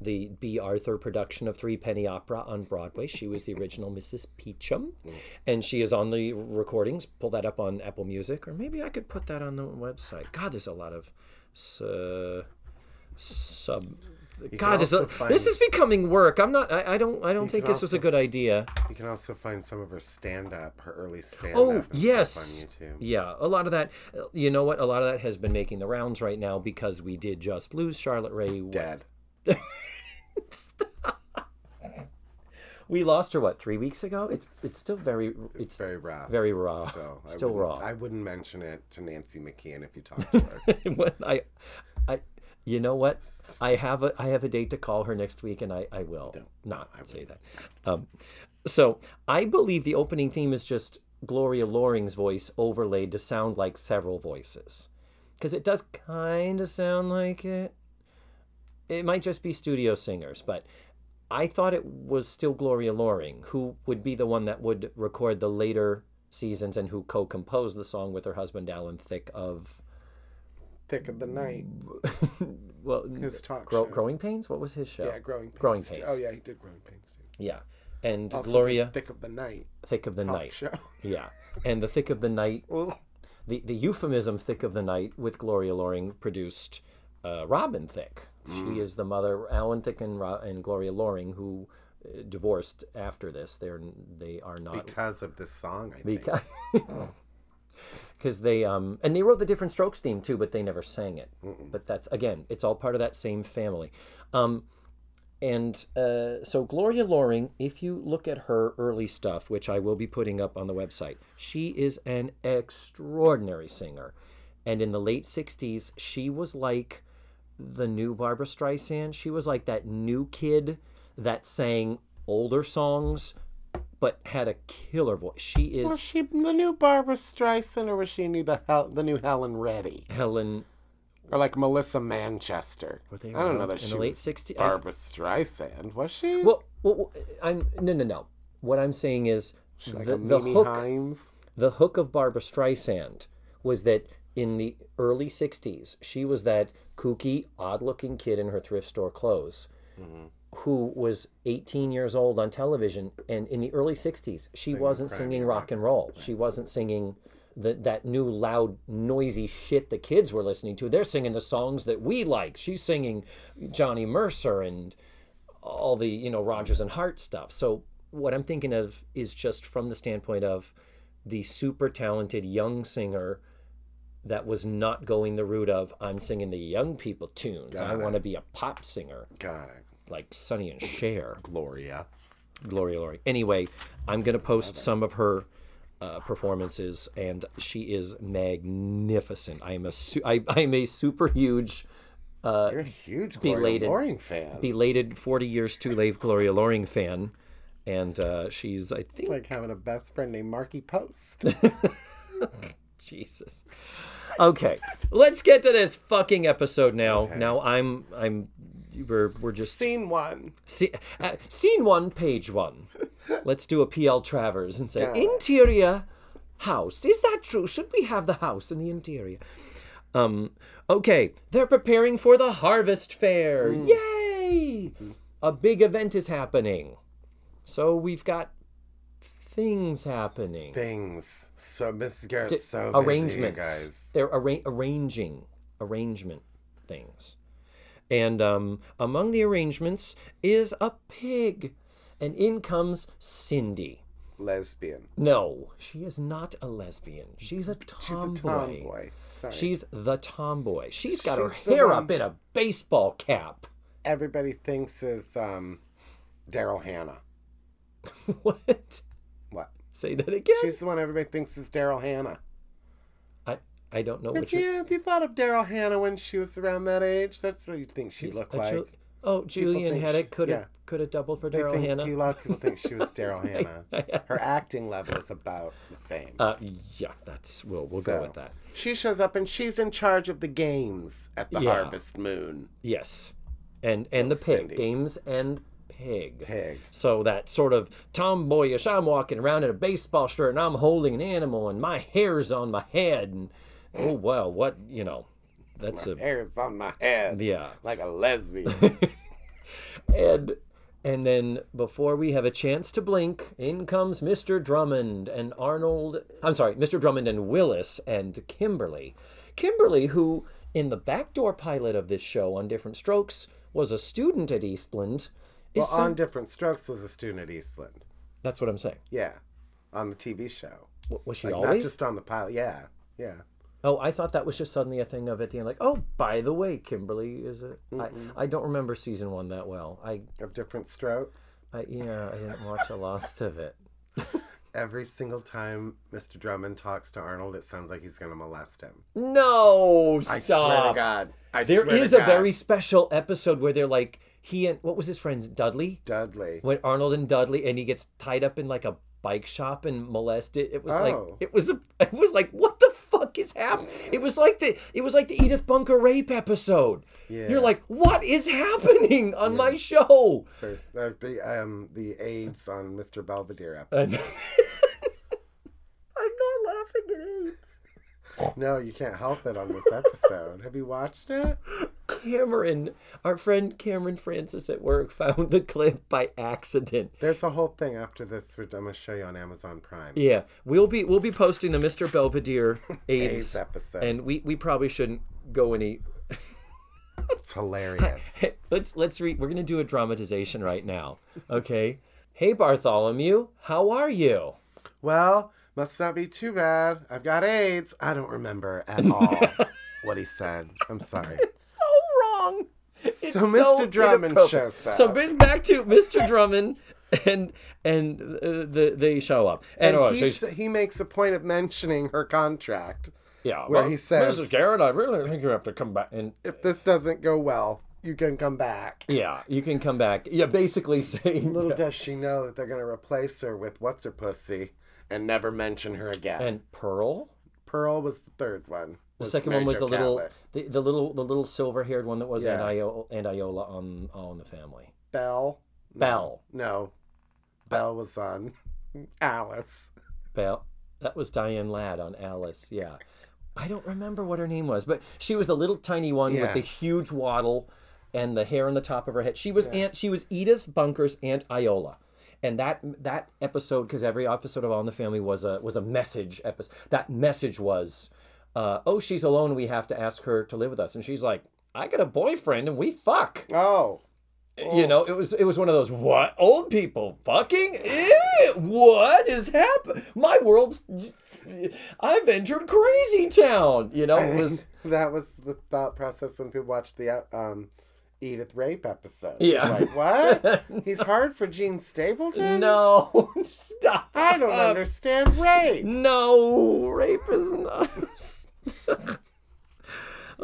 the Bea Arthur production of Threepenny Opera on Broadway. She was the original Mrs. Peachum, and she is on the recordings. Pull that up on Apple Music, or maybe I could put that on the website. God, there's a lot of uh, sub. God, this, also this is becoming work. I'm not. I, I don't. I don't think this was a good idea. You can also find some of her stand up, her early stand up. Oh yes, on YouTube. yeah. A lot of that. You know what? A lot of that has been making the rounds right now because we did just lose Charlotte Rae. Dead. (laughs) We lost her what three weeks ago? It's it's still very It's it's very rough. very raw. Still, I Still wouldn't- raw. I wouldn't mention it to Nancy McKeon if you talked to her. (laughs) when I, I, you know what? I have a I have a date to call her next week, and I I will not say that. Um, So I believe the opening theme is just Gloria Loring's voice overlaid to sound like several voices. Because it does kind of sound like it. It might just be studio singers, but I thought it was still Gloria Loring, who would be the one that would record the later seasons and who co composed the song with her husband Alan Thicke of, Thick of the night. (laughs) well, His talk Grow, show. Growing Pains? What was his show? Yeah, growing pains. Growing. Pains. Oh yeah, he did growing pains too. Yeah. And Also, Gloria Thick of the night. Thick of the Talk Night. show. (laughs) Yeah. And the Thick of the Night the, the euphemism thick of the night with gloria loring produced uh, robin thicke Mm. she is the mother alan thicke and, and gloria loring who uh, divorced after this they're they are not Because of this song, I think. because (laughs) because they um and they wrote the diff'rent strokes theme too but they never sang it but that's again it's all part of that same family um and uh, so Gloria Loring, if you look at her early stuff, which I will be putting up on the website, she is an extraordinary singer. And in the late 60s, she was like the new Barbra Streisand. She was like that new kid that sang older songs but had a killer voice. She is Was she the new Barbra Streisand, or was she new the Hel- the new Helen Reddy, Helen or like Melissa Manchester? they I don't know that in she the late was 60s? I- Barbra Streisand, was she? Well, well, I'm no, no, no. What I'm saying is like the, the Mimi hook. Hines. The hook of Barbra Streisand was that in the early '60s, she was that kooky, odd-looking kid in her thrift store clothes, who was 18 years old on television. And in the early '60s, she wasn't singing rock and roll. She wasn't singing. The, that new loud noisy shit the kids were listening to they're singing the songs that we like she's singing johnny mercer and all the you know Rodgers and Hart stuff. So what I'm thinking of is just from the standpoint of the super talented young singer that was not going the route of I'm singing the young people tunes. I want to be a pop singer Got it. like Sonny and Cher, Gloria. Gloria Loring. Anyway, I'm gonna post some of her. Uh, performances and she is magnificent. I am a su- I, I am a super huge You're a huge Gloria belated- Loring fan. belated 40 years too late Gloria Loring fan, and uh, she's I think like having a best friend named Markie Post. (laughs) Jesus. Okay, let's get to this fucking episode now. Now I'm I'm we're we're just Scene one. see, uh, scene one, page one. (laughs) Let's do a PL Travers and say interior house. Is that true? Should we have the house in the interior? Um. Okay, they're preparing for the harvest fair. Yay! A big event is happening. So we've got things happening. Things. So Mrs. Garrett's so busy, arrangements. guys. They're arra- arranging arrangement things. And um, among the arrangements is a pig. And in comes Cindy. Lesbian. No, she is not a lesbian. She's a She's a tomboy. tomboy. Sorry. She's the tomboy. She's got her She's the hair up in a baseball cap. Everybody thinks is um, Daryl Hannah. (laughs) what? Say that again. She's the one everybody thinks is Daryl Hannah. I, I don't know what If you're. you, if you thought of Daryl Hannah when she was around that age, that's what you think she looked a like. Ju- oh, Julie Anne Haddock could have yeah. could have doubled for Daryl Hannah. A lot of people think she was Daryl (laughs) Hannah. Her acting level is about the same. Uh, yeah, that's we'll we'll go with that. She shows up and she's in charge of the games at the Yeah. Harvest Moon. Yes, and and the pig Cindy. games and pig. Pig. So that sort of tomboyish. I'm walking around in a baseball shirt and I'm holding an animal and my hair's on my head and oh well, what you know, that's a Hair's on my head. yeah. Like a lesbian. (laughs) And and then before we have a chance to blink, in comes Mr. Drummond and Arnold. I'm sorry, Mr. Drummond and Willis and Kimberly. Kimberly, who in the backdoor pilot of this show on Diff'rent Strokes was a student at Eastland. Well, some- on Diff'rent Strokes was a student at Eastland. That's what I'm saying. Yeah. On the TV show. W- Was she Like, not just on the pilot. Yeah. Yeah. Oh, I thought that was just suddenly a thing of at the end, like, oh, by the way, Kimberly is it? I, I don't remember season one that well. I, Of Diff'rent Strokes. I yeah, I didn't watch a lot of it. (laughs) Every single time Mr. Drummond talks to Arnold, it sounds like he's going to molest him. No, stop! I swear to God. I There is a God. very special episode where they're like, he and what was his friends Dudley? Dudley. When Arnold and Dudley, and he gets tied up in like a bike shop and molested. It was like Oh. it was a, (laughs) it was like what the fuck is happening? It was like the it was like the Edith Bunker rape episode. Yeah. You're like, what is happening on my show? There's uh, the um the AIDS on Mr. Belvedere episode. (laughs) I'm not laughing at AIDS. (laughs) No, you can't help it on this episode. Have you watched it? Cameron, our friend Cameron Francis at work found the clip by accident. There's a whole thing after this which I'm gonna show you on Amazon Prime. Yeah, we'll be we'll be posting the Mr. Belvedere (laughs) AIDS, AIDS episode. and we we probably shouldn't go any. It's hilarious. (laughs) let's let's read. We're gonna do a dramatization right now. Okay. Hey Bartholomew, how are you? well, must not be too bad. I've got AIDS. I don't remember at (laughs) all what he said. I'm sorry. (laughs) It's so wrong. It's So Mr. Drummond inappropriate. shows So up. bring back to Mr. Drummond, and and uh, the, they show up. And, And oh, he, so he makes a point of mentioning her contract. yeah, where well, he says- Mrs. Garrett, I really think you have to come back and If this doesn't go well, you can come back. yeah, you can come back. Yeah, basically (laughs) saying Little does she know that they're going to replace her with what's her pussy and never mention her again. and Pearl. Pearl was the third one. The second one was the little, the, the little, the little silver-haired one that was Yeah. Aunt Iola on All in the Family. Belle. Belle. No. Belle was on (laughs) Alice. Belle. That was Diane Ladd on Alice. Yeah, I don't remember what her name was, but she was the little tiny one with the huge waddle and the hair on the top of her head. She was Aunt. She was Edith Bunker's Aunt Iola. And that that episode, because every episode of All in the Family was a was a message episode. That message was, uh, "Oh, she's alone. We have to ask her to live with us." And she's like, "I got a boyfriend, and we fuck." Oh. You know, it was it was one of those what old people fucking. Eh, what is happening? My world's. I've entered crazy town. You know, was (laughs) that was the thought process when people watched the uh, um, Edith Rape episode. Yeah. Like, what? (laughs) He's hard for Jean Stapleton? no (laughs) stop. I don't understand rape. No, rape is not. (laughs)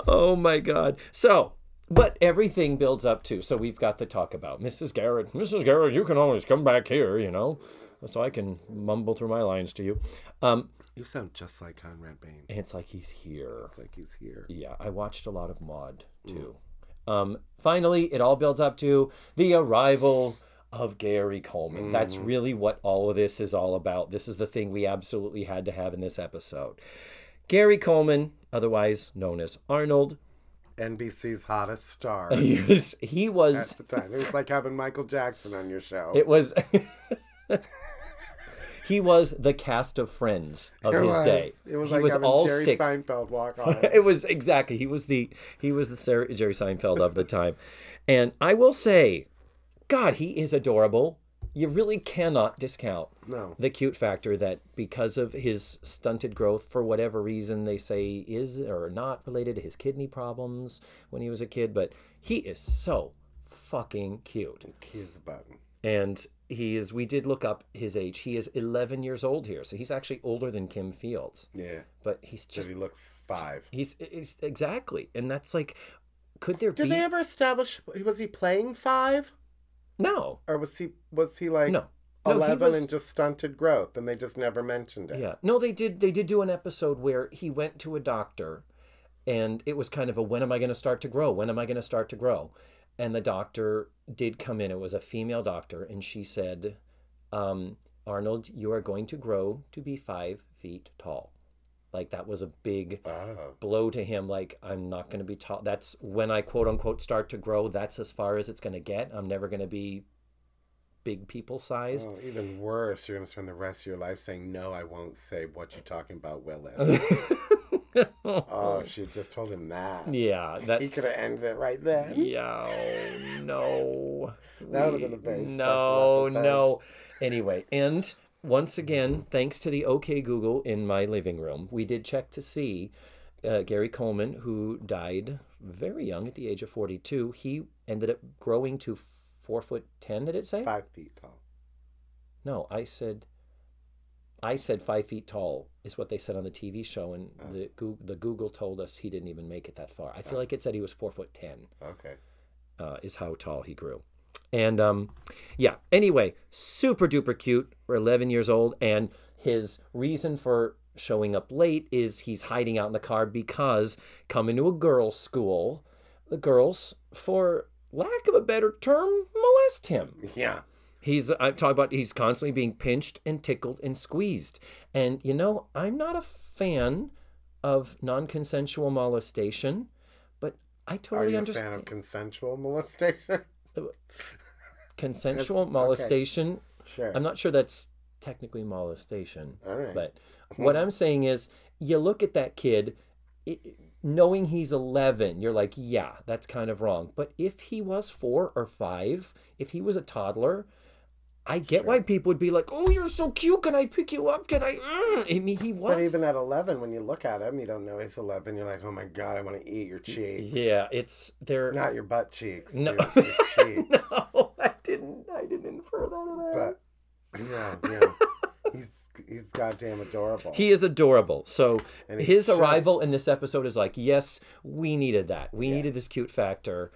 oh my god. So, but everything builds up to. So we've got to talk about Mrs. Garrett. Mrs. Garrett, you can always come back here. You know, so I can mumble through my lines to you. Um, You sound just like Conrad Bain. and it's like he's here. It's like he's here. Yeah, I watched a lot of Maude too. Um, finally, it all builds up to the arrival of Gary Coleman. That's really what all of this is all about. This is the thing we absolutely had to have in this episode. Gary Coleman, otherwise known as Arnold, NBC's hottest star (laughs) he was he was at the time. It was like having Michael Jackson on your show. it was (laughs) he was the cast of Friends of It his was. day. It was he like was all Jerry six. Seinfeld walk on. (laughs) it was exactly he was the he was the Sarah, Jerry Seinfeld of the time, and I will say, God, he is adorable. You really cannot discount No. the cute factor that because of his stunted growth, for whatever reason they say is or not related to his kidney problems when he was a kid, but he is so fucking cute. Keys button. And he is. We did look up his age. He is 11 years old here, so he's actually older than Kim Fields. Yeah. But he's Because just he looks five. He's, he's exactly, and that's like, could there Did be? they ever establish was he playing five? No, Or was he was he like no, no. Eleven was, and just stunted growth and they just never mentioned it? yeah, no. They did. They did do an episode where he went to a doctor, and it was kind of a when am I going to start to grow? When am I going to start to grow? And the doctor did come in. It was a female doctor, and she said, um, "Arnold, you are going to grow to be five feet tall." Like that was a big Oh. blow to him like i'm not going to be tall that's when i quote unquote start to grow that's as far as it's going to get i'm never going to be big people size Oh, even worse, you're gonna spend the rest of your life saying, No, I won't say what you're talking about, Willis. (laughs) (laughs) oh, she just told him that. yeah He could have ended it right then. yeah oh, no That would've been a very no no anyway and once again thanks to the okay google in my living room we did check to see uh, Gary Coleman, who died very young at the age of 42, he ended up growing to four foot ten. Did it say? Five feet tall. No, I said. I said five feet tall is what they said on the TV show, and Oh. the Google, the Google told us he didn't even make it that far. I feel like it said he was four foot ten. Okay. uh, is how tall he grew. And um, yeah, anyway, super duper cute. We're 11 years old, and his reason for showing up late is he's hiding out in the car because coming to a girls' school, the girls, for lack of a better term, molest him. Yeah. He's I'm talking about he's constantly being pinched and tickled and squeezed. And you know, I'm not a fan of non-consensual molestation, but I totally Are you a fan of consensual molestation? (laughs) consensual okay. molestation. Sure. I'm not sure that's technically molestation. All right. But what I'm saying is, you look at that kid, i knowing he's 11, you're like, yeah, that's kind of wrong. But if he was four or five, if he was a toddler, I get why people would be like, oh, you're so cute. Can I pick you up? Can I? Mm. I mean, he was. But even at 11, when you look at him, you don't know he's 11. You're like, oh my God, I want to eat your cheeks. yeah, it's there. Not your butt cheeks. No. Your, your (laughs) cheeks. no, I didn't. I didn't infer that at all. But, yeah, yeah. he's, he's goddamn adorable. He is adorable. So his just- arrival in this episode is like, yes, we needed that. We Yeah. needed this cute factor,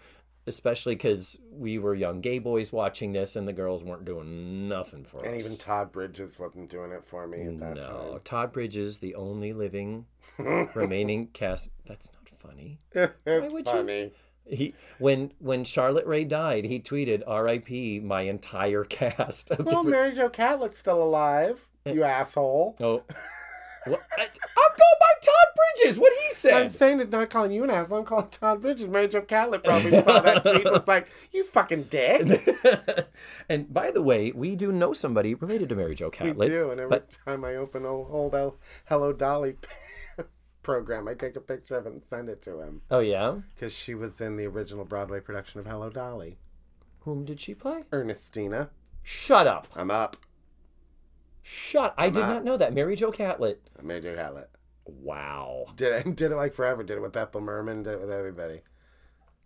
especially because we were young gay boys watching this, and the girls weren't doing nothing for and us. And even Todd Bridges wasn't doing it for me at that no, Todd Bridges, the only living (laughs) remaining cast. That's not funny. (laughs) time. it's would you? He when when Charlotte Rae died, he tweeted R.I.P. my entire (laughs) cast. Of Well, Mary Jo Catlett's still alive, eh. you asshole. oh, what? I, I'm going by Todd Bridges. What he say? I'm said. saying it's not calling you an asshole. I'm calling Todd Bridges. Mary Jo Catlett probably saw that tweet and was like, "You fucking dick." (laughs) and by the way, we do know somebody related to Mary Jo Catlett. We do, and every but- time I open old, old El- Hello Dolly (laughs) program, I take a picture of it and send it to him Oh yeah, because she was in the original Broadway production of Hello Dolly. whom did she play? Ernestina, Shut up! I'm up. Shut! I did up. not know that. Mary Jo Catlett. Mary Jo Catlett Wow. did it. (laughs) Did it like forever. Did it with Ethel Merman. Did it with everybody.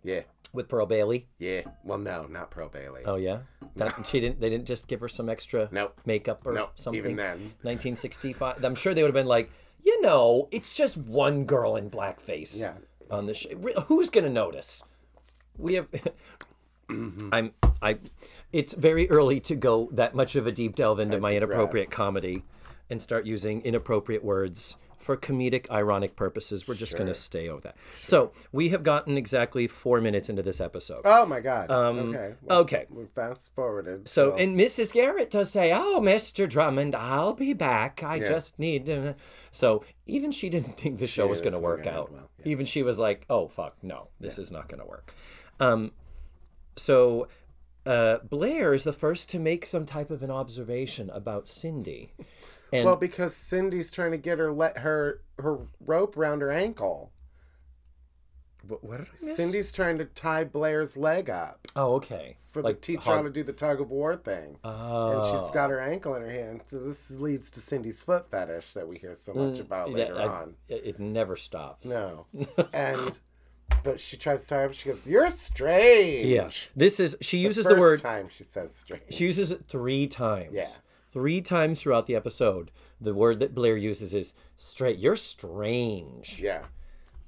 Yeah, With Pearl Bailey. yeah. Well, no, not Pearl Bailey. Oh yeah. That, she didn't. They didn't just give her some extra Nope. makeup or Nope, something. even then. 1965. I'm sure they would have been like, you know, it's just one girl in blackface. Yeah. On the show, who's gonna notice? We have. (laughs) I'm. I. It's very early to go that much of a deep delve into my inappropriate comedy, and start using inappropriate words for comedic, ironic purposes. We're just gonna stay over that. So we have gotten exactly four minutes into this episode. Oh my God. okay. Well, okay. We fast forwarded. So, well, and Mrs. Garrett does say, "Oh, Mr. Drummond, I'll be back. I just need to." So, even she didn't think the show was going to work out. well, Even she was like, "Oh, fuck, no, this is not going to work." Um, so, uh, Blair is the first to make some type of an observation about Cindy, and well, because Cindy's trying to get her let her her rope around her ankle. what, what I? Cindy's trying to tie Blair's leg up Oh, okay. for Like the teach her how to do the tug of war thing. Oh. And she's got her ankle in her hand. So this leads to Cindy's foot fetish that we hear so much about Yeah, later I've- on. It never stops. No. (laughs) and but she tries to tie her up. She goes, "You're strange." Yeah. This is she uses First the word time she says strange. She uses it three times. Yeah. Three times throughout the episode, the word that Blair uses is straight. You're strange yeah.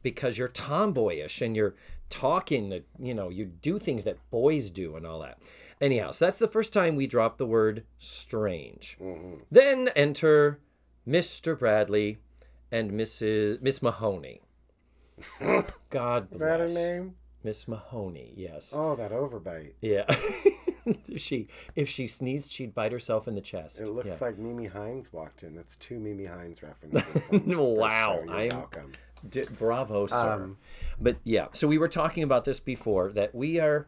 because you're tomboyish and you're talking that, you know, you do things that boys do and all that. Anyhow, so that's the first time we drop the word strange. Mm-hmm. Then enter Mr. Bradley and Mrs. Miss Mahoney. (laughs) God Is that her bless. name? Miss Mahoney, yes. Oh, that overbite. Yeah. (laughs) she if she sneezed, she'd bite herself in the chest. It looks Yeah. like Mimi Hines walked in. That's two Mimi Hines references. on this first Wow, show. You're I'm- welcome. D- bravo, sir. Um, but yeah, so we were talking about this before that we are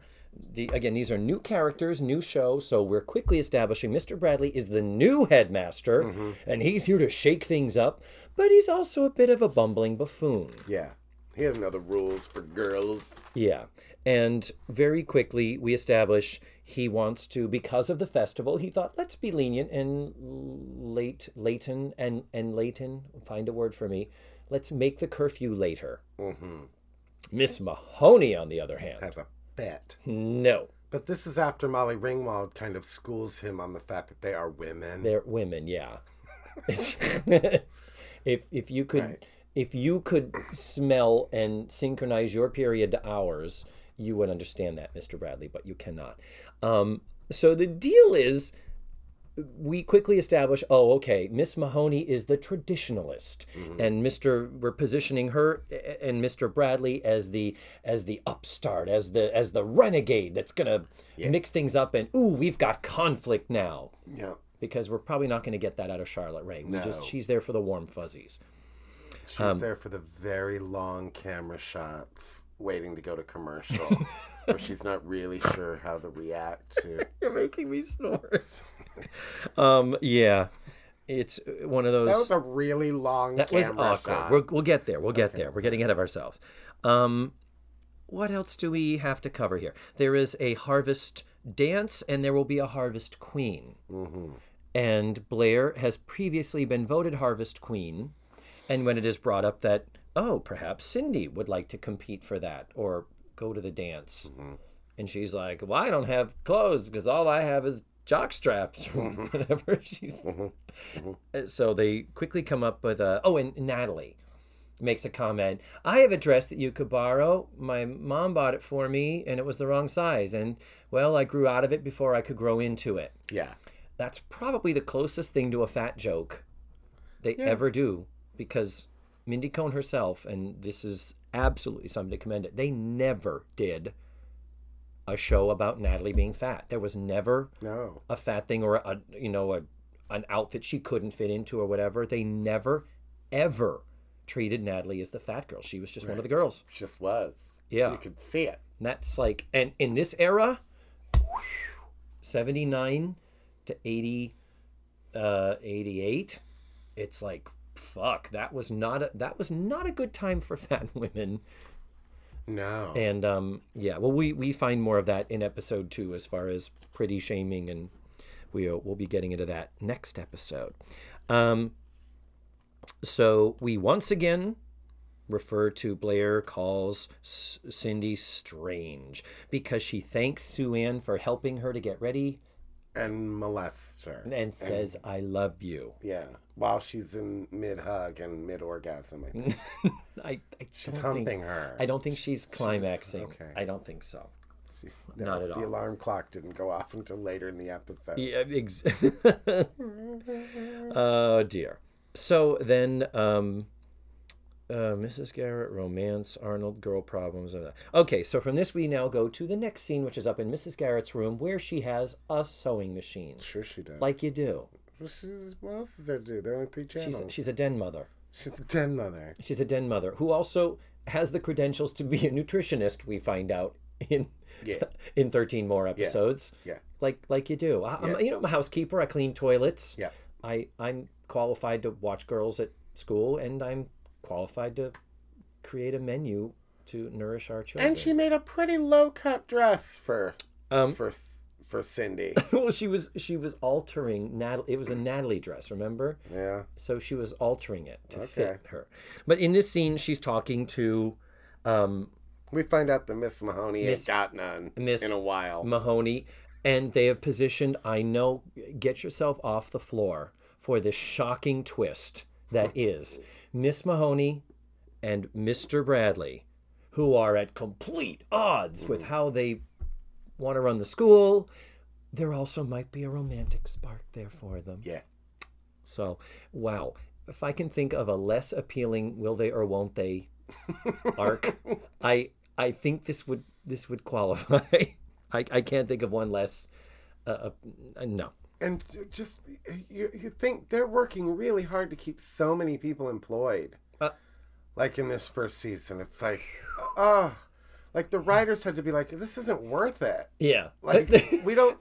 the again these are new characters, new show, so we're quickly establishing Mr. Bradley is the new headmaster Mm-hmm. and he's here to shake things up, but he's also a bit of a bumbling buffoon. Yeah. He doesn't know the rules for girls. Yeah. And very quickly, we establish he wants to, because of the festival, he thought, let's be lenient and late, Leighton and, and Leighton, find a word for me. Let's make the curfew later. Mm-hmm. Miss Mahoney, on the other hand, Has a bet. no. But this is after Molly Ringwald kind of schools him on the fact that they are women. They're women, yeah. (laughs) (laughs) If if you could Right. If you could smell and synchronize your period to ours, you would understand that, Mr. Bradley, but you cannot. Um, so the deal is we quickly establish oh okay miss mahoney is the traditionalist and mr we're positioning her and mr bradley as the as the upstart as the as the renegade that's gonna mix things up and ooh we've got conflict now Yeah. because we're probably not going to get that out of charlotte rae we just No. she's there for the warm fuzzies She's Um, there for the very long camera shots, waiting to go to commercial, where she's not really sure how to react to. (laughs) you're making me snort (laughs) um yeah it's one of those That was a really long That was camera awkward. shot. We'll, we'll get there. We'll get there. We're getting ahead of ourselves. Um, what else do we have to cover here? There is a harvest dance, and there will be a harvest queen. And Blair has previously been voted harvest queen. And when it is brought up that, oh, perhaps Cindy would like to compete for that or go to the dance. Mm-hmm. And she's like, well, I don't have clothes because all I have is jock straps. Or (laughs) mm-hmm. whatever. She's mm-hmm. uh, so they quickly come up with a oh and natalie makes a comment i have a dress that you could borrow. My mom bought it for me and it was the wrong size and well i grew out of it before i could grow into it. Yeah. that's probably the closest thing to a fat joke they ever do because mindy cohn herself and this is absolutely something to commend it they never did a show about natalie being fat there was never No. a fat thing or a you know a an outfit she couldn't fit into or whatever. They never ever treated Natalie as the fat girl. She was just one of the girls. Just was. Yeah. You could see it. And that's like and in this era 79 to 80 uh 88 it's like fuck that was not a that was not a good time for (laughs) fat women No. and um, yeah, well, we we find more of that in episode two as far as pretty shaming, and we'll we'll be getting into that next episode. Um, so we once again refer to Blair calls S- Cindy strange because she thanks Sue Ann for helping her to get ready and molest her. and says, "I love you." Yeah. While she's in mid hug and mid orgasm, I think. (laughs) I, I She's don't humping think, her. I don't think she's climaxing. okay. I don't think so. See, not at The all. alarm clock didn't go off until later in the episode. Yeah, ex- (laughs) oh dear. So then, um, uh, Mrs. Garrett, romance, Arnold, girl problems. Okay, so from this we now go to the next scene, which is up in Mrs. Garrett's room, where she has a sewing machine, Sure, she does. like you do. Well, she's, what else is there to do? There are only three channels. She's she's a den mother. She's a den mother. She's a den mother who also has the credentials to be a nutritionist. We find out in Yeah. (laughs) in thirteen more episodes. Yeah. like like you do. I, Yeah. I'm you know I'm a housekeeper. I clean toilets. Yeah. I I'm qualified to watch girls at school, and I'm qualified to create a menu to nourish our children. And she made a pretty low cut dress for um for for Cindy. (laughs) well she was she was altering Natalie. It was a Natalie dress, remember? yeah. So she was altering it to Okay. fit her. But in this scene, she's talking to um We find out that Miss Mahoney Miss- ain't got none Miss in a while. Mahoney, and they have positioned. I know. Get yourself off the floor for this shocking twist that is Miss Mahoney and Mr. Bradley, who are at complete odds with how they want to run the school. There also might be a romantic spark there for them. yeah. So, wow. If I can think of a less appealing will they or won't they (laughs) arc, I I think this would this would qualify. (laughs) I, I can't think of one less. Uh, uh, no. And just you, you think they're working really hard to keep so many people employed. Uh, like in this first season, it's like, oh, like the writers had to be like, this isn't worth it. Yeah. Like (laughs) we don't.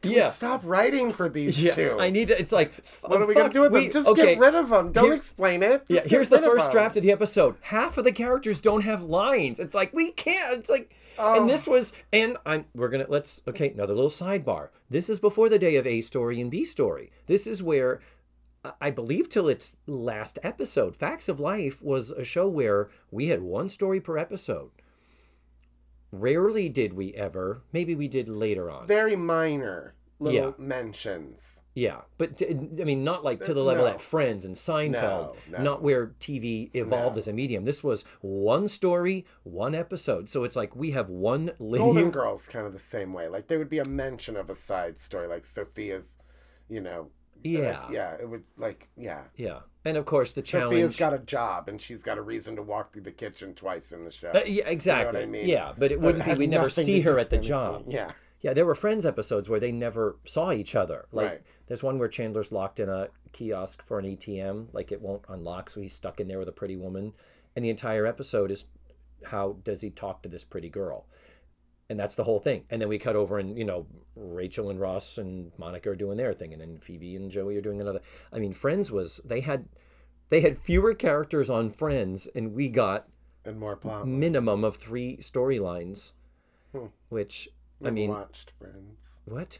Can Yeah. we stop writing for these yeah. two? I need to. It's like. f- what are we fuck, gonna do with them? we- Just okay, get rid of them. Don't here- explain it. Yeah, here's the first of draft of the episode. Half of the characters don't have lines. It's like we can't. It's like, and oh. this was, and I'm. We're gonna let's. Okay, another little sidebar. This is before the day of A story and B story. This is where, I- I believe, till its last episode, Facts of Life was a show where we had one story per episode. Rarely did we ever. Maybe we did later on. Very minor little Yeah. mentions. Yeah, but t- I mean, not like to the level no. that Friends and Seinfeld, No, no. not where TV evolved as a medium. This was one story, one episode. So it's like we have one linear. Golden Girls kind of the same way. Like there would be a mention of a side story, like Sophia's, you know. Yeah. like, yeah. It would like yeah. Yeah, and of course the challenge. Sophia's got a job and she's got a reason to walk through the kitchen twice in the show. Uh, yeah, exactly. I mean? Yeah, but it wouldn't had be. We'd (laughs) never see her at the job. Yeah. Yeah, there were Friends episodes where they never saw each other. Like Right. there's one where Chandler's locked in a kiosk for an ATM, like it won't unlock, so he's stuck in there with a pretty woman. And the entire episode is how does he talk to this pretty girl? And that's the whole thing. And then we cut over and, you know, Rachel and Ross and Monica are doing their thing and then Phoebe and Joey are doing another. I mean, Friends was they had they had fewer characters on Friends and we got And more plot. minimum of 3 storylines. Hmm. Which I mean, watched Friends. what?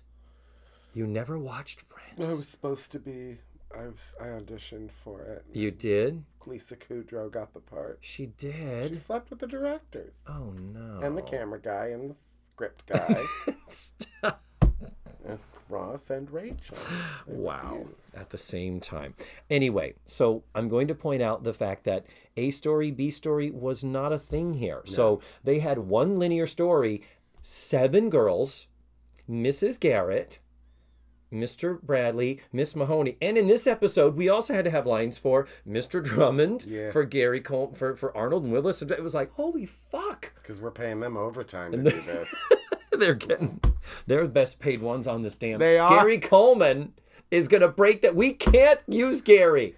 You never watched Friends? I was supposed to be. I was. I auditioned for it. You did? Lisa Kudrow got the part. She did. She slept with the directors Oh no. and the camera guy and the script guy, (laughs) Stop. and Ross and Rachel. They Wow. abused. At the same time. Anyway, so I'm going to point out the fact that A story, B story was not a thing here. So they had one linear story, seven girls, Mrs. Garrett, Mr. Bradley, Miss Mahoney, and in this episode, we also had to have lines for Mr. Drummond, Yeah. for Gary Cole, for, for Arnold and Willis. It was like, holy fuck. Because we're paying them overtime to do this. (laughs) they're getting they're the best paid ones on this damn. They are. Gary Coleman is gonna break that. We can't use Gary.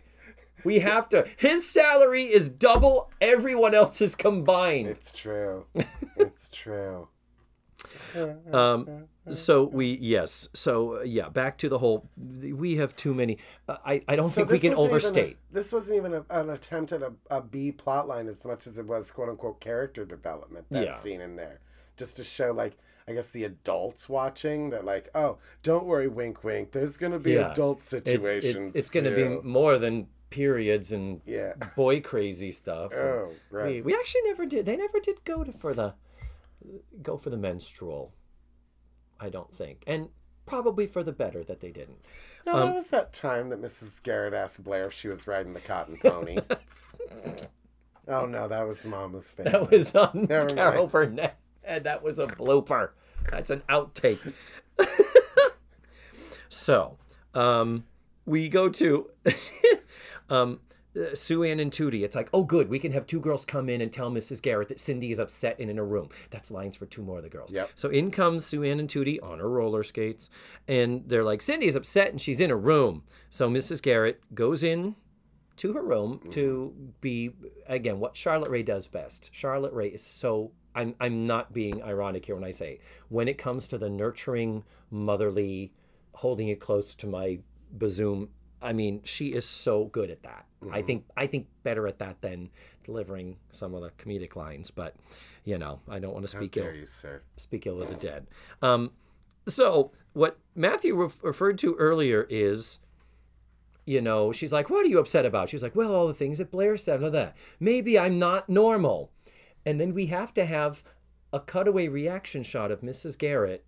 We have to. His salary is double everyone else's combined. It's true. (laughs) It's true. Um, so we yes. So uh, yeah, back to the whole. We have too many. Uh, I I don't So think we can wasn't a- overstate. this wasn't even a, an attempt at a, a B plot line as much as it was quote unquote character development. That Yeah. scene in there, just to show like I guess the adults watching that like oh don't worry wink wink there's gonna be Yeah. adult situations. it's, it's going to too. be more than periods and yeah. boy crazy stuff. Oh, we, we actually never did. They never did go to for the go for the menstrual. I don't think, and probably for the better that they didn't. No, Um, that was that time that Mrs. Garrett asked Blair if she was riding the cotton (laughs) pony. oh no, that was Mama's favorite. That was on Never Carol mind. Burnett, and that was a blooper. That's an outtake. (laughs) so, um, we go to (laughs) um, uh, Sue Ann and Tootie. It's like, oh, good, we can have two girls come in and tell Mrs. Garrett that Cindy is upset and in a room. That's lines for two more of the girls. Yep. So in comes Sue Ann and Tootie on her roller skates, and they're like, Cindy's upset and she's in a room. So Mrs. Garrett goes in to her room to be again what Charlotte Rae does best. Charlotte Rae is so I'm I'm not being ironic here when I say when it comes to the nurturing, motherly, holding it close to my bazoom. I mean, she is so good at that. I think I think better at that than delivering some of the comedic lines. But you know, I don't want to speak ill you, sir? speak ill of the dead. Um, so what Matthew ref- referred to earlier is, you know, she's like, "What are you upset about?" She's like, "Well, all the things that Blair said and all that. Maybe I'm not normal." And then we have to have a cutaway reaction shot of Mrs. Garrett.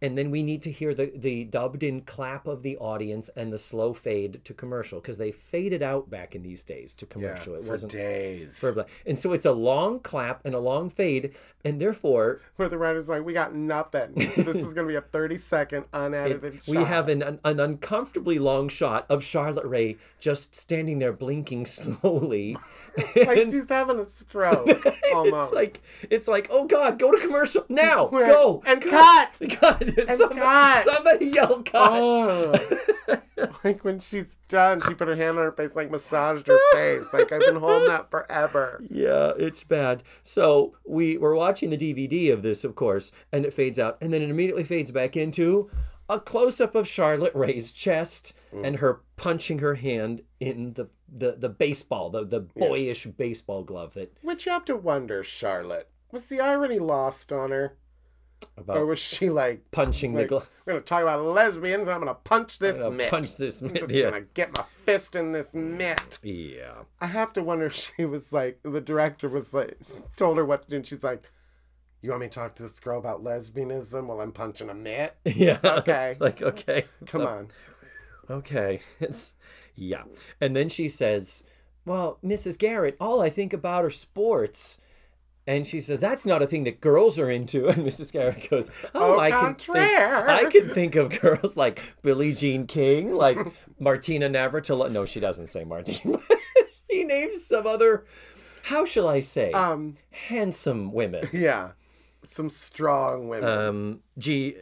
And then we need to hear the, the dubbed in clap of the audience and the slow fade to commercial because they faded out back in these days to Yeah, commercial. it for wasn't days. for and so it's a long clap and a long fade, and therefore Where the writer's like, we got nothing. this is gonna be a thirty-second unedited. (laughs) we shot. have an, an, an uncomfortably long shot of Charlotte Rae just standing there blinking (laughs) slowly. (laughs) like And she's having a stroke (laughs) it's almost. like it's like oh god, go to commercial now, (laughs) go and cut, God, somebody, cut. somebody yell cut. Oh. like when she's done, she put her hand on her face, like massaged her face. Like I've been holding that forever. Yeah, it's bad. So we were watching the DVD of this, of course, and it fades out, and then it immediately fades back into a close up of Charlotte Rae's chest and her punching her hand in the the, the baseball, the the boyish baseball glove that Which you have to wonder, Charlotte. Was the irony lost on her? Or was she like, punching the glove. we're gonna talk about lesbians I'm gonna punch this gonna mitt. punch this I'm mitt, just yeah. gonna get my fist in this mitt. Yeah. I have to wonder if she was like the director was like told her what to do and she's like, You want me to talk to this girl about lesbianism while I'm punching a mitt? (laughs) Yeah. Okay. It's like okay. Come on. Okay. (laughs) It's yeah. And then she says, "Well, Mrs. Garrett, all I think about are sports." And she says, "That's not a thing that girls are into." (laughs) And Mrs. Garrett goes, "Oh, Au I can think. I can think of girls like Billie Jean King, like Martina Navratilova. No, she doesn't say Martina. she names some other. How shall I say? Um, handsome women. yeah, some strong women. Um, gee,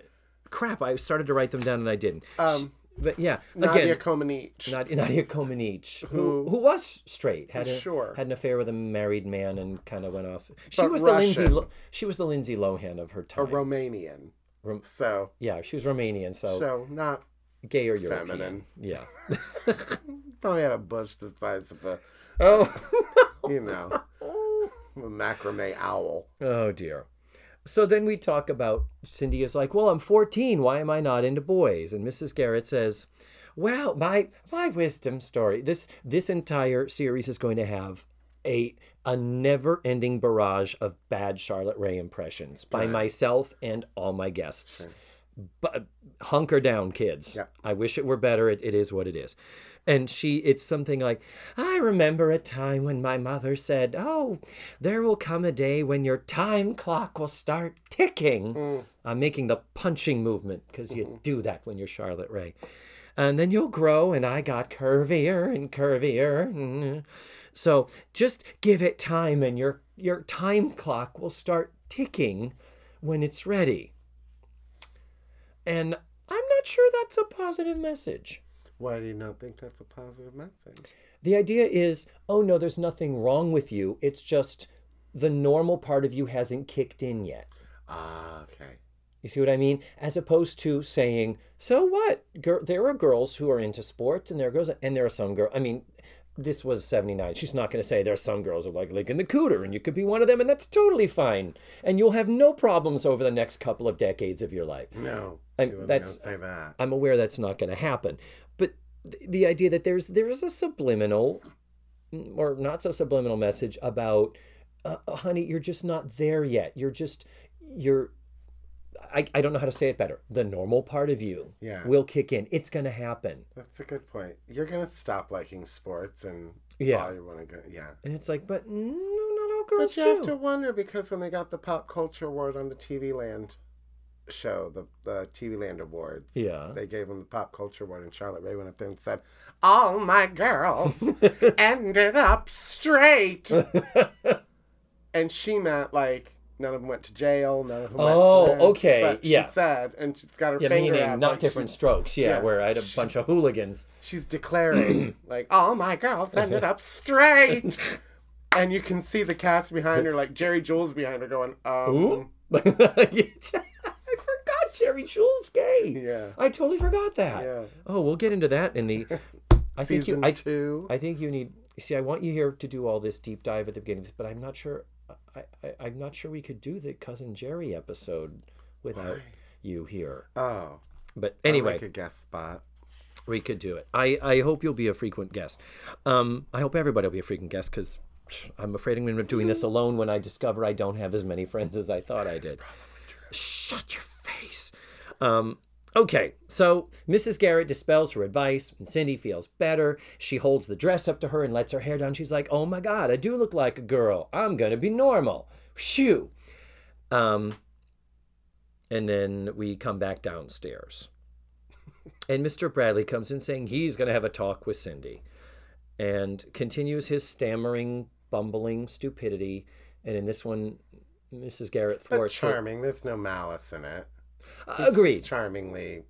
crap! I started to write them down and I didn't. Um, but yeah, Nadia again, Comaneci. Nadia, Nadia Comaneci, who who was straight, had a, Sure. had an affair with a married man, and kind of went off. She But was the Lindsay. Lo- she was the Lindsay Lohan of her a time. Romanian. Rom- So, yeah, she was Romanian, so, so not gay or European. feminine. Yeah. (laughs) probably had a bush the size of a, oh. you know, (laughs) a macrame owl. Oh dear. So then we talk about Cindy is like, "Well, I'm 14. Why am I not into boys?" And Mrs. Garrett says, "Well, my my wisdom story. This this entire series is going to have a a never-ending barrage of bad Charlotte Rae impressions by myself and all my guests. But hunker down, kids. Yeah. I wish it were better. It, it is what it is. And she, it's something like, I remember a time when my mother said, Oh, there will come a day when your time clock will start ticking. Mm. I'm making the punching movement because you mm-hmm. do that when you're Charlotte Rae. And then you'll grow, and I got curvier and curvier. Mm-hmm. So just give it time, and your, your time clock will start ticking when it's ready. And I'm not sure that's a positive message. Why do you not think that's a positive message? The idea is, oh no, there's nothing wrong with you. It's just the normal part of you hasn't kicked in yet. Ah, okay. You see what I mean? As opposed to saying, so what? Gir- there are girls who are into sports, and there are girls, and there are some girls. I mean, this was 79. She's not going to say there are some girls who like licking the cooter, and you could be one of them, and that's totally fine. And you'll have no problems over the next couple of decades of your life. No, I'm- that's- say that. I'm aware that's not going to happen, but th- the idea that there's there is a subliminal mm, or not so subliminal message about, uh, honey, you're just not there yet. You're just you're. I, I don't know how to say it better. The normal part of you Yeah. will kick in. It's going to happen. That's a good point. You're gonna stop liking sports and Yeah. all you want to go. Yeah. And it's like, but no, not all girls. But you do. have to wonder because when they got the pop culture award on the TV Land show, the the TV Land Awards, Yeah. they gave them the pop culture award, and Charlotte Rae went up there and said, "All my girls (laughs) ended up straight," (laughs) and she meant like none of them went to jail, none of them. Oh, went to okay, But yeah. she said, and she's got her yeah, finger meaning out, not like Diff'rent Strokes. Yeah, yeah. where I had a bunch of hooligans. She's declaring (clears throat) like, "All my girls ended up straight." (laughs) And you can see the cast behind her, like Geri Jewell behind her, going, um, Ooh. (laughs) I forgot Geri Jewell's gay. Yeah. I totally forgot that. Yeah. Oh, we'll get into that in the. I think you. I, two. I think you need. See, I want you here to do all this deep dive at the beginning, but I'm not sure. I, I I'm not sure we could do the cousin Geri episode without you here. oh, But anyway, anyway, like a guest spot. we could do it. I, I hope you'll be a frequent guest. Um, I hope everybody will be a frequent guest because I'm afraid I'm going to be doing this (laughs) alone when I discover I don't have as many friends as I thought I did. Shut your face. Um, okay, so Mrs. Garrett dispels her advice, and Cindy feels better. She holds the dress up to her and lets her hair down. She's like, "Oh my God, I do look like a girl. I'm gonna be normal." Phew. Um, and then we come back downstairs. And Mr. Bradley comes in saying he's going to have a talk with Cindy and continues his stammering, bumbling stupidity. And in this one, Mrs. Garrett But thwarts it. charming. There's no malice in it. He's Agreed. Charmingly.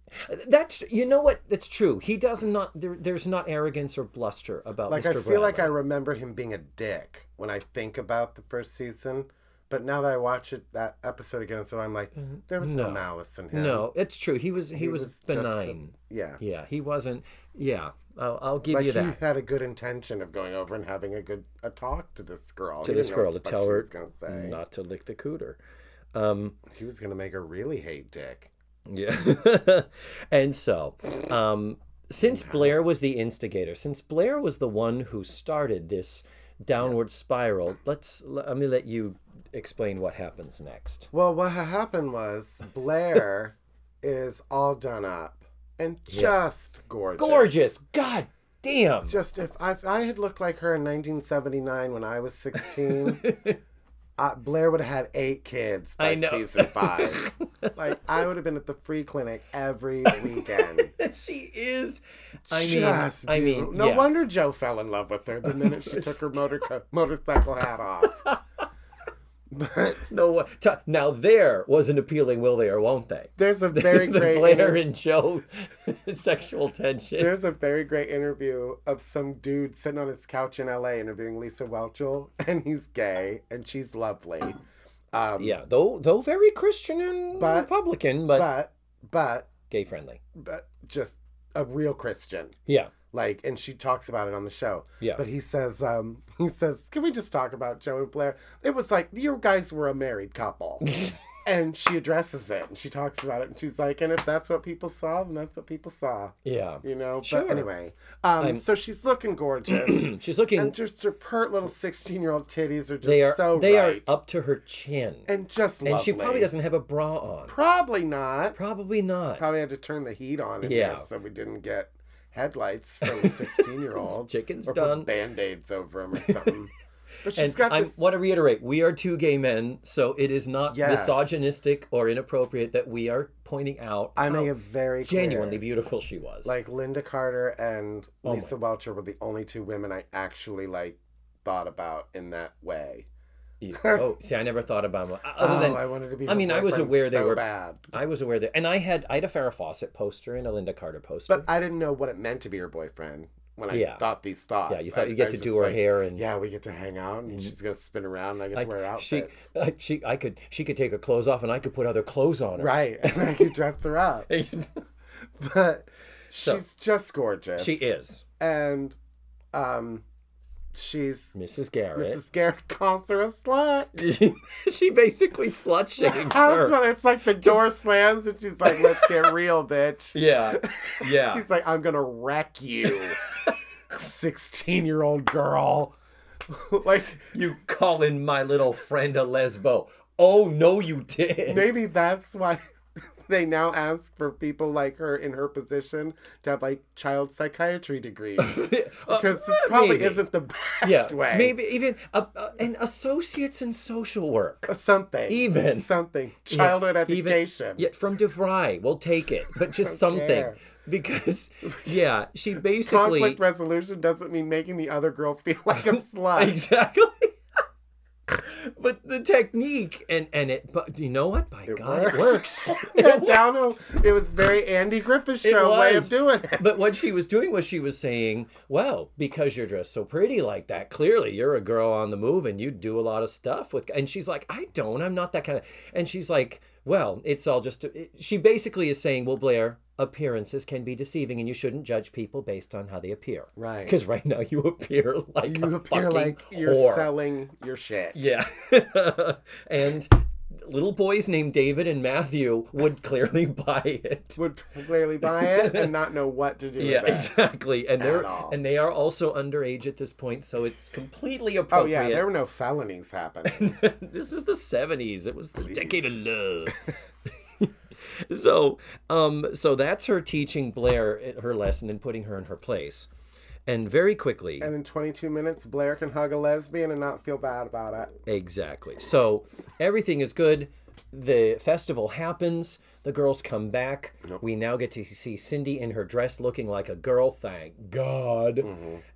That's you know what? That's true. He does not. There, there's not arrogance or bluster about Like, Mr. I feel like I remember him being a dick when I think about the first season. But now that I watch it, that episode again, so I'm like, there was no, Mm-hmm. No. malice in him. No, it's true. He was. He, He was, was just a- benign. Yeah. Yeah, he wasn't. Yeah, I'll, I'll give Like you he that. had a good intention of going over and having a good a talk to this girl. To He this girl to tell her not to lick the cooter. Um, He was gonna make her really hate Dick. Yeah. (laughs) and so, um, since Blair was the instigator, since Blair was the one who started this downward spiral, let's let me let you explain what happens next. Well, what happened was Blair (laughs) is all done up and just gorgeous. Gorgeous. God damn. Just if I, if I had looked like her in 1979 when I was 16, (laughs) uh, Blair would have had eight kids by I season five. (laughs) like I would have been at the free clinic every (laughs) weekend. she is. I mean, Just I beautiful. mean, no yeah. wonder Joe fell in love with her the minute she (laughs) took her motor co- motorcycle hat off. But (laughs) No one. Now there was an appealing, will they or won't they? there's a (laughs) very the great Blair inter- and Joe (laughs) sexual tension. There's a very great interview of some dude sitting on his couch in LA interviewing Lisa Whelchel, and he's gay, and she's lovely. Um, yeah, though though very Christian and But- Republican, but, But, but, gay friendly. but just a real Christian. Yeah. Like, and she talks about it on the show. Yeah. But he says, um, (laughs) he says, can we just talk about Joe and Blair? It was like, you guys were a married couple. (laughs) and she addresses it, and she talks about it, and she's like, and if that's what people saw, then that's what people saw. Yeah. You know, Sure. but anyway, um, I'm- so she's looking gorgeous. (clears throat) She's looking. And just her pert little sixteen-year-old titties are just they are so they right. are up to her chin, and just and she probably doesn't have a bra on. Probably not. Probably not. Probably had to turn the heat on in Yeah. this so we didn't get headlights from a (laughs) sixteen-year-old. Chicken's or done. Put band-aids over them or (laughs) something. But she's and got I this. want to reiterate: we are two gay men, so it is not Yeah. misogynistic or inappropriate that we are pointing out I how make it very clear. genuinely beautiful she was. Like Lynda Carter and Oh my- Lisa Whelchel were the only two women I actually like thought about in that way. You- (laughs) oh, see, I never thought about them. Other oh, than I wanted to be. I mean, I was aware they so were- bad, I was aware that, and I had I had a Farrah Fawcett poster and a Lynda Carter poster. but I didn't know what it meant to be her boyfriend when I Yeah. thought these thoughts. yeah, you thought I- you get I to do her like, hair and Yeah, we get to hang out, and she's gonna spin around, and I get I- to wear she, outfits. uh, she, I could, she could take her clothes off, and I could put other clothes on her. Right, and I could dress her up, (laughs) but So- she's just gorgeous. she is and um, she's Mrs. Garrett. Mrs. Garrett calls her a slut. (laughs) she basically slut shames her. It's like the door slams, and she's like, "Let's get (laughs) real, bitch." Yeah, yeah. (laughs) She's like, "I'm gonna wreck you, sixteen-year-old girl." like you calling my little friend a lesbo? Oh no, you did. maybe that's why (laughs) they now ask for people like her in her position to have like child psychiatry degrees (laughs) because this probably Uh, maybe. isn't the best yeah, way. maybe even uh, uh, and associates in social work. something, Even. something, childhood Even- education. Yet from DeVry, we'll take it, but just (laughs) something care. because yeah, she basically Conflict resolution doesn't mean making the other girl feel like a slut. exactly. (laughs) but the technique and and it, but you know what? By God, it works. (laughs) (laughs) Yeah, down, it was very Andy Griffith It show way of doing it. But what she was doing was she was saying, "Well, because you're dressed so pretty like that, clearly you're a girl on the move and you do a lot of stuff with." And she's like, "I don't. I'm not that kind of." And she's like, "Well, it's all just." it- She basically is saying, "Well, Blair, appearances can be deceiving, and you shouldn't judge people based on how they appear." Right. Because right now you (laughs) appear like You appear fucking like you're whore. selling your shit. Yeah. (laughs) and little boys named David and Matthew would clearly (laughs) buy it. Would clearly buy it and not know what to do Yeah, with exactly. And they're all. and they are also underage at this point, so it's completely appropriate. Oh yeah, there were no felonies happening. this is the 70s. It was the decade of love. (laughs) so, um so that's her teaching Blair her lesson and putting her in her place. And very quickly, and in 22 minutes, Blair can hug a lesbian and not feel bad about it. Exactly. So everything is good. The festival happens. The girls come back. We now get to see Cindy in her dress looking like a girl, thank God.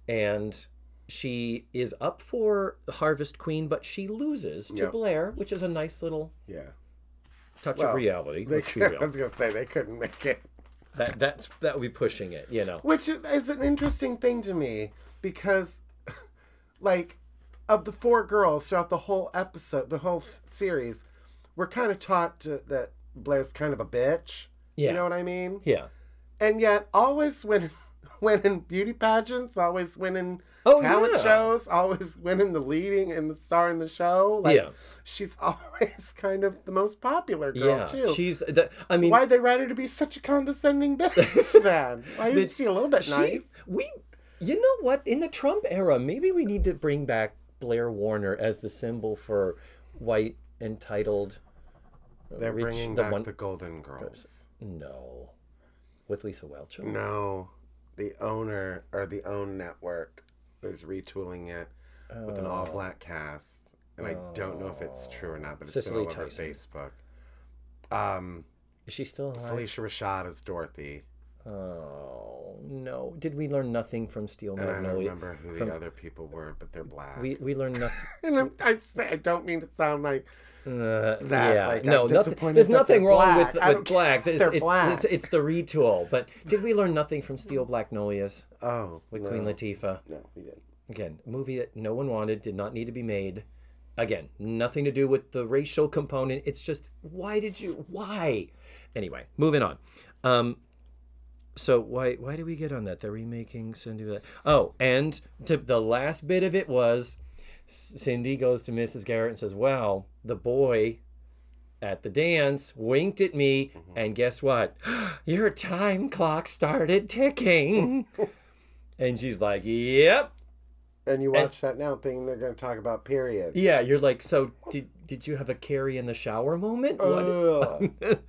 And she is up for Harvest Queen, but she loses to Yep. Blair, which is a nice little Yeah. Touch Well, of reality. They, Let's be (laughs) I was gonna say they couldn't make it. That that's that would be pushing it, you know. Which is an interesting thing to me because, like, of the four girls throughout the whole episode, the whole series, we're kind of taught to, that Blair's kind of a bitch. Yeah. You know what I mean? Yeah. And yet, always winning, (laughs) winning beauty pageants, always winning Oh, talent yeah. shows, always winning the leading and the star in the show. Like, Yeah. She's (laughs) always kind of the most popular girl, Yeah. too. She's the I mean Why'd they write her to be such a condescending (laughs) bitch then? Why It's- she a little bit she- nice? We, you know what? In the Trump era, maybe we need to bring back Blair Warner as the symbol for white entitled. Uh, They're bringing the back one- the Golden Girls. No, with Lisa Whelchel. No, the owner or the own network is retooling it with an all black cast, and I don't know if it's true or not, but it's Cicely been all over Tyson. Facebook. Um, Is she still alive? Phylicia Rashad is Dorothy, Oh no! Did we learn nothing from Steel and I don't remember who from- the other people were, but they're black. We we learned (laughs) nothing. and I'm, I'm I don't mean to sound like Uh, That, yeah, like, no, nothing. There's nothing wrong black. with with black. It's, it's, black. It's, it's the retool. But did we learn nothing from Steel Magnolias oh with no, Queen Latifah? No, we didn't. Again, a movie that no one wanted, did not need to be made. Again, nothing to do with the racial component. It's just why did you? Why? Anyway, moving on. Um, so why why did we get on that? They're remaking the- Oh, and to, the last bit of it was Cindy goes to Mrs. Garrett and says, "Well, the boy at the dance winked at me, mm-hmm. and guess what? (gasps) Your time clock started ticking." (laughs) and she's like, "Yep." And you watch that now, thinking they're going to talk about periods. Yeah, you're like, so did did you have a carry in the shower moment? What? (laughs)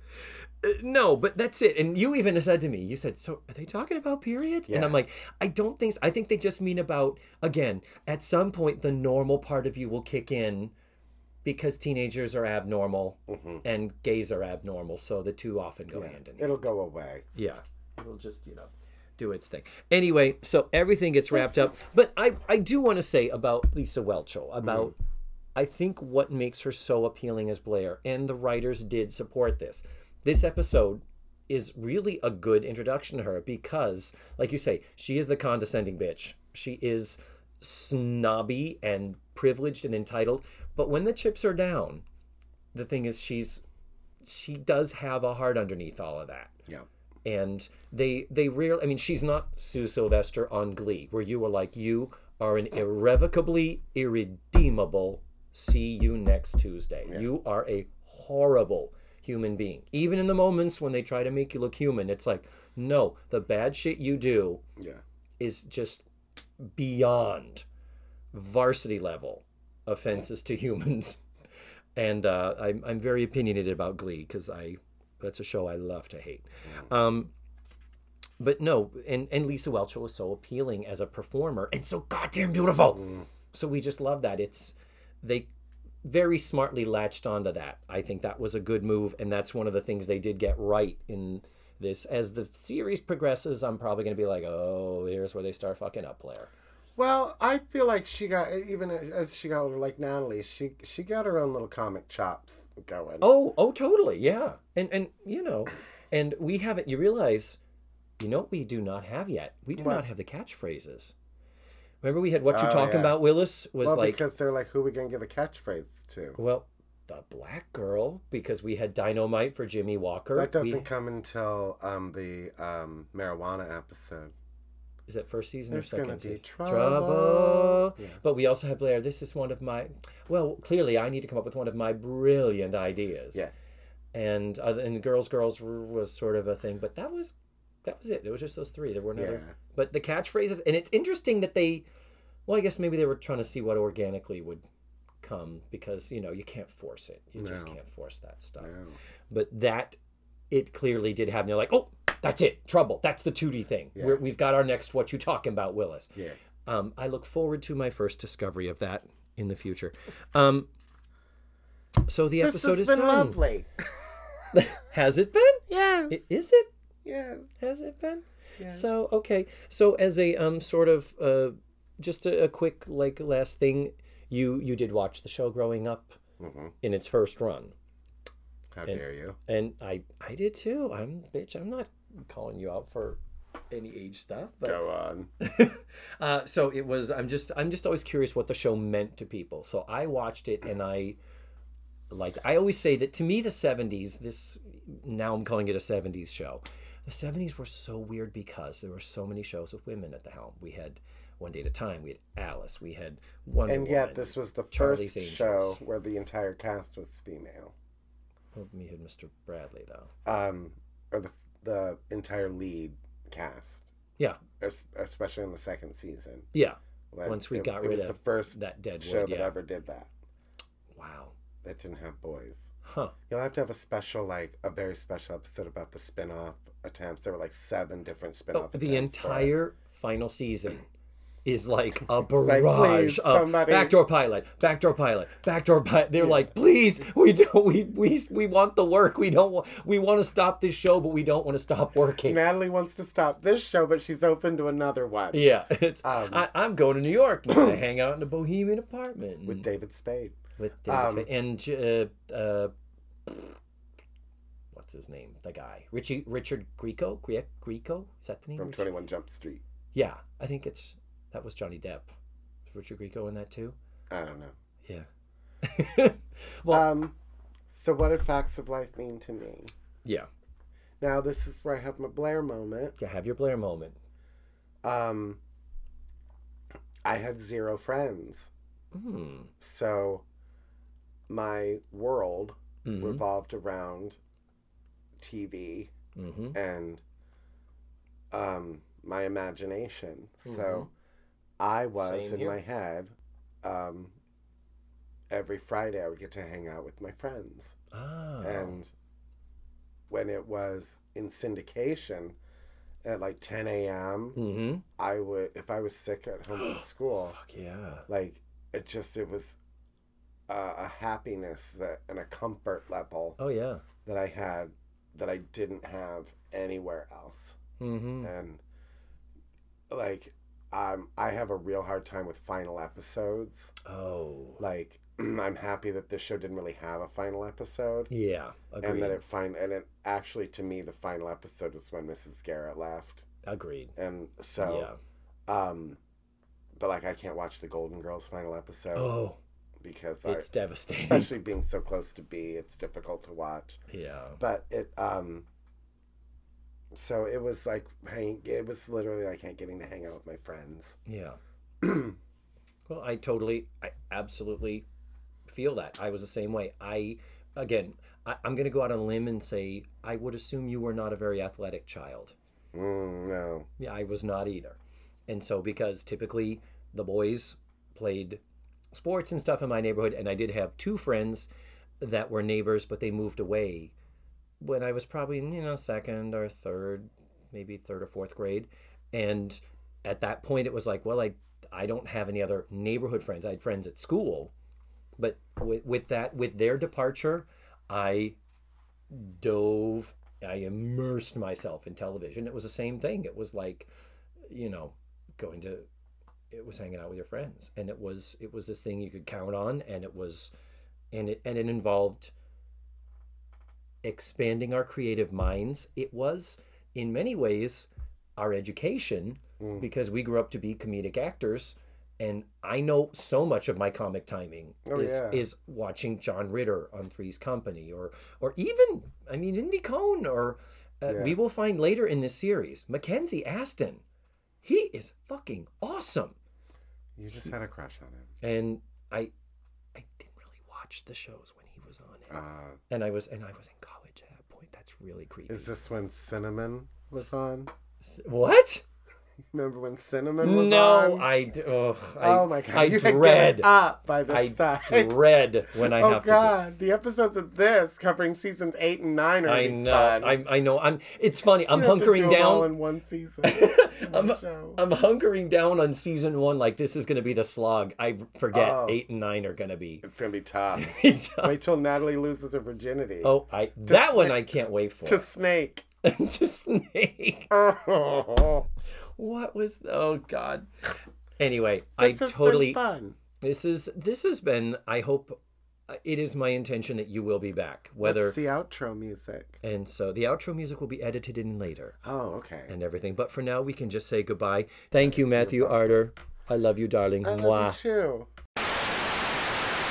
Ugh. Uh, no, but that's it. And you even said to me, you said, so are they talking about periods? And I'm like, I don't think so. I think they just mean about, again, at some point, the normal part of you will kick in because teenagers are abnormal and gays are abnormal. So the two often go hand in hand. It'll go away. Yeah. It'll just, you know, do its thing. Anyway, so everything gets wrapped up. (laughs) But I, I do want to say about Lisa Whelchel, about I think what makes her so appealing as Blair, and the writers did support this. This episode is really a good introduction to her because, like you say, she is the condescending bitch. She is snobby and privileged and entitled. But when the chips are down, the thing is she's she does have a heart underneath all of that Yeah. and they they rarely i mean she's not sue sylvester on glee where you were like you are an irrevocably irredeemable see you next tuesday you are a horrible human being even in the moments when they try to make you look human it's like no the bad shit you do Yeah. is just beyond varsity level offenses to humans. (laughs) And uh, I'm, I'm very opinionated about Glee because I that's a show I love to hate. Um, but no, and, and Lisa Whelchel was so appealing as a performer and so goddamn beautiful. So we just love that. It's they very smartly latched onto that. I think that was a good move, and that's one of the things they did get right in this. As the series progresses, I'm probably going to be like, oh, here's where they start fucking up, Blair. Well, I feel like she got even as she got older, like Natalie, she she got her own little comic chops going. Oh, oh, totally, yeah. And and you know, and we haven't. You realize, you know, what we do not have yet. We do What? not have the catchphrases. Remember, we had what you Oh, talking yeah. about. Willis was well, like, because they're like, who are we gonna give a catchphrase to? well, the black girl because we had dynamite for Jimmie Walker. That doesn't We- come until um the um marijuana episode. is that first season There's or second season? trouble. Yeah. But we also had Blair. This is one of my. Well, clearly, I need to come up with one of my brilliant ideas. Yeah. And uh, and girls, girls was sort of a thing, but that was that was it. There was just those three. There were no. Yeah. But the catchphrases, and it's interesting that they. Well, I guess maybe they were trying to see what organically would come because you know you can't force it. You just can't force that stuff. No. But that it clearly did have. They're like, oh, that's it, trouble. That's the 2D thing. Yeah. We're, we've got our next. What you talking about, Willis? Yeah. Um, I look forward to my first discovery of that in the future. Um, so the This episode has is been done. lovely. (laughs) Has it been? (laughs) Yeah. Is it? Yes. Has it been? Yes. So okay. So as a um sort of uh just a, a quick like last thing, you you did watch the show growing up hmm in its first run, How dare you? and I I did too. I'm bitch. I'm not calling you out for any age stuff, but Go on. (laughs) uh, so it was. I'm just. I'm just always curious what the show meant to people. So I watched it, and I like. I always say that to me, the '70s. This now I'm calling it a '70s show. The '70s were so weird because there were so many shows with women at the helm. We had One Day at a Time. We had Alice. We had Wonder And yet, Woman. this was the Charlie's first show Angels. where the entire cast was female. Oh, we had Mr. Bradley though. Um, or the the entire lead cast, Yeah, es- especially in the second season. yeah. when Once we it- got it rid was of the first That dead show that yeah. ever did that. Wow. That didn't have boys. Huh. You'll have to have a special, like a very special episode about the spin-off attempts. There were like seven different spin-off. Oh, the attempts for it. entire final season is like a (laughs) like, barrage please, of somebody- backdoor pilot, backdoor pilot, backdoor pilot. They're like, please, we don't, (laughs) we, we, we want the work. We don't want, we want to stop this show, but we don't want to stop working. Natalie wants to stop this show, but she's open to another one Yeah, (laughs) it's. Um, I, I'm going to New York to (clears throat) hang out in a bohemian apartment with David Spade. with David um, Spade and uh, uh, what's his name? The guy, Richie Richard Grieco. Grie- Grieco is that the name? from Twenty One Jump Street. Yeah, I think it's that was Johnny Depp. Richard Grieco in that too? I don't know. Yeah. (laughs) well, Um, so what did facts of life mean to me? yeah. Now this is where I have my Blair moment. Yeah, have your Blair moment. Um, I had zero friends, Hmm. so my world Mhm. revolved around TV Mm-hmm. and um, my imagination. So Mhm. I was Same in here. my head. Um, every Friday, I would get to hang out with my friends. Ah. And when it was in syndication at like 10 a.m., Mm-hmm. I would, if I was sick at home from (gasps) school, Fuck yeah. like it just, it was a, a happiness that and a comfort level Oh yeah. that I had that I didn't have anywhere else. Mm-hmm. And like, um, I have a real hard time with final episodes. Oh. Like, (clears throat) I'm happy that this show didn't really have a final episode. Yeah. Agreed. and that it fin and it actually to me the final episode was when Mrs. Garrett left, Agreed. and so yeah. um, but like I can't watch the Golden Girls final episode Oh, because I, it's devastating. especially being so close to Bea, it's difficult to watch. yeah. But it um, so it was like hang, it was literally like I getting to hang out with my friends. Yeah. (clears throat) well, I totally, I absolutely feel that. I was the same way. I, again, I, I'm going to go out on a limb and say I would assume you were not a very athletic child. Mm, no, Yeah, I was not either. And so, because typically the boys played sports and stuff in my neighborhood, and I did have two friends that were neighbors, but they moved away when I was probably, you know, second or third, maybe third or fourth grade. And at that point, it was like, well, I, I don't have any other neighborhood friends. I had friends at school, but with, with that, with their departure, I dove, I immersed myself in television. It was the same thing. It was like, you know, going to, it was hanging out with your friends, and it was it was this thing you could count on, and it was, and it and it involved expanding our creative minds. It was in many ways our education Mm. because we grew up to be comedic actors and I know so much of my comic timing Oh, is yeah. is watching John Ritter on Three's Company or or even I mean Indy Cohn or uh, Yeah. we will find later in this series Mackenzie Astin. He is fucking awesome. You just had a crush on him. And I I didn't really watch the shows when he was on it. Uh, and I was and I was in college at that point. That's really creepy. is this when Cinnamon was on? S- what? (laughs) Remember when Cinnamon was No, on? I, ugh, I oh my god! I you dread up by this I time. dread when I oh have to. Oh god! The episodes of this covering seasons eight and nine are I know. fun. I I know. I'm. It's funny. I'm You to hunkering do 'em all down. in one season. (laughs) I'm, show. I'm hunkering down on season one. Like this is going to be the slog. I forget Oh. eight and nine are going to be. It's gonna (laughs) be tough. Wait till Natalie loses her virginity. Oh, I that one I can't wait for. To Snake. to snake. Oh, What was? Oh God. Anyway, this I has been totally. fun. This is this has been. I hope uh, it is my intention that you will be back. Whether What's the outro music? and so the outro music will be edited in later Oh, okay. and everything. But for now, we can just say goodbye. Thank you, Matthew Arter. I love you, darling. I love Mwah. you too.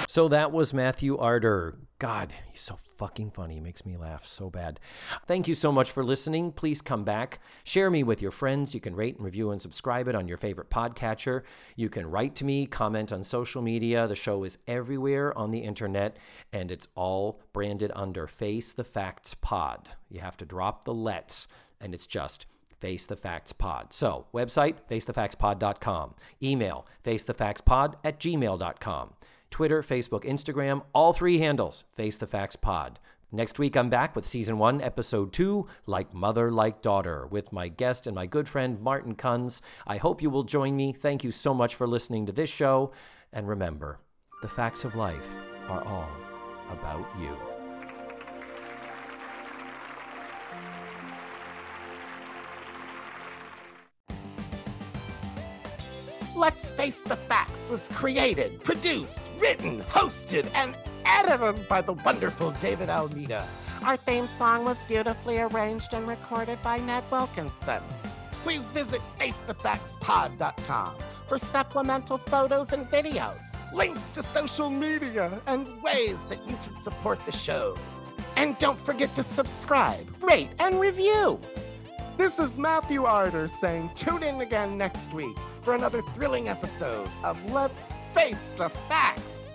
So that was Matthew Arter. God, he's so fucking funny. He makes me laugh so bad. Thank you so much for listening. Please come back. Share me with your friends. You can rate and review and subscribe it on your favorite podcatcher. You can write to me, comment on social media. The show is everywhere on the internet, and it's all branded under Face the Facts Pod. You have to drop the let's, and it's just Face the Facts Pod. So, website, facethefactspod.com. Email, facethefactspod at gmail.com. Twitter, Facebook, Instagram, all three handles, Face the Facts Pod. Next week, I'm back with season one, episode two, Like Mother, Like Daughter, with my guest and my good friend Martin Kunz. I hope you will join me. Thank you so much for listening to this show. And remember, the facts of life are all about you. Let's Face the Facts was created, produced, written, hosted, and edited by the wonderful David Almeida. Our theme song was beautifully arranged and recorded by Ned Wilkinson. Please visit FaceTheFactsPod.com for supplemental photos and videos, links to social media, and ways that you can support the show. And don't forget to subscribe, rate, and review. This is Matthew Arder saying tune in again next week for another thrilling episode of Let's Face the Facts.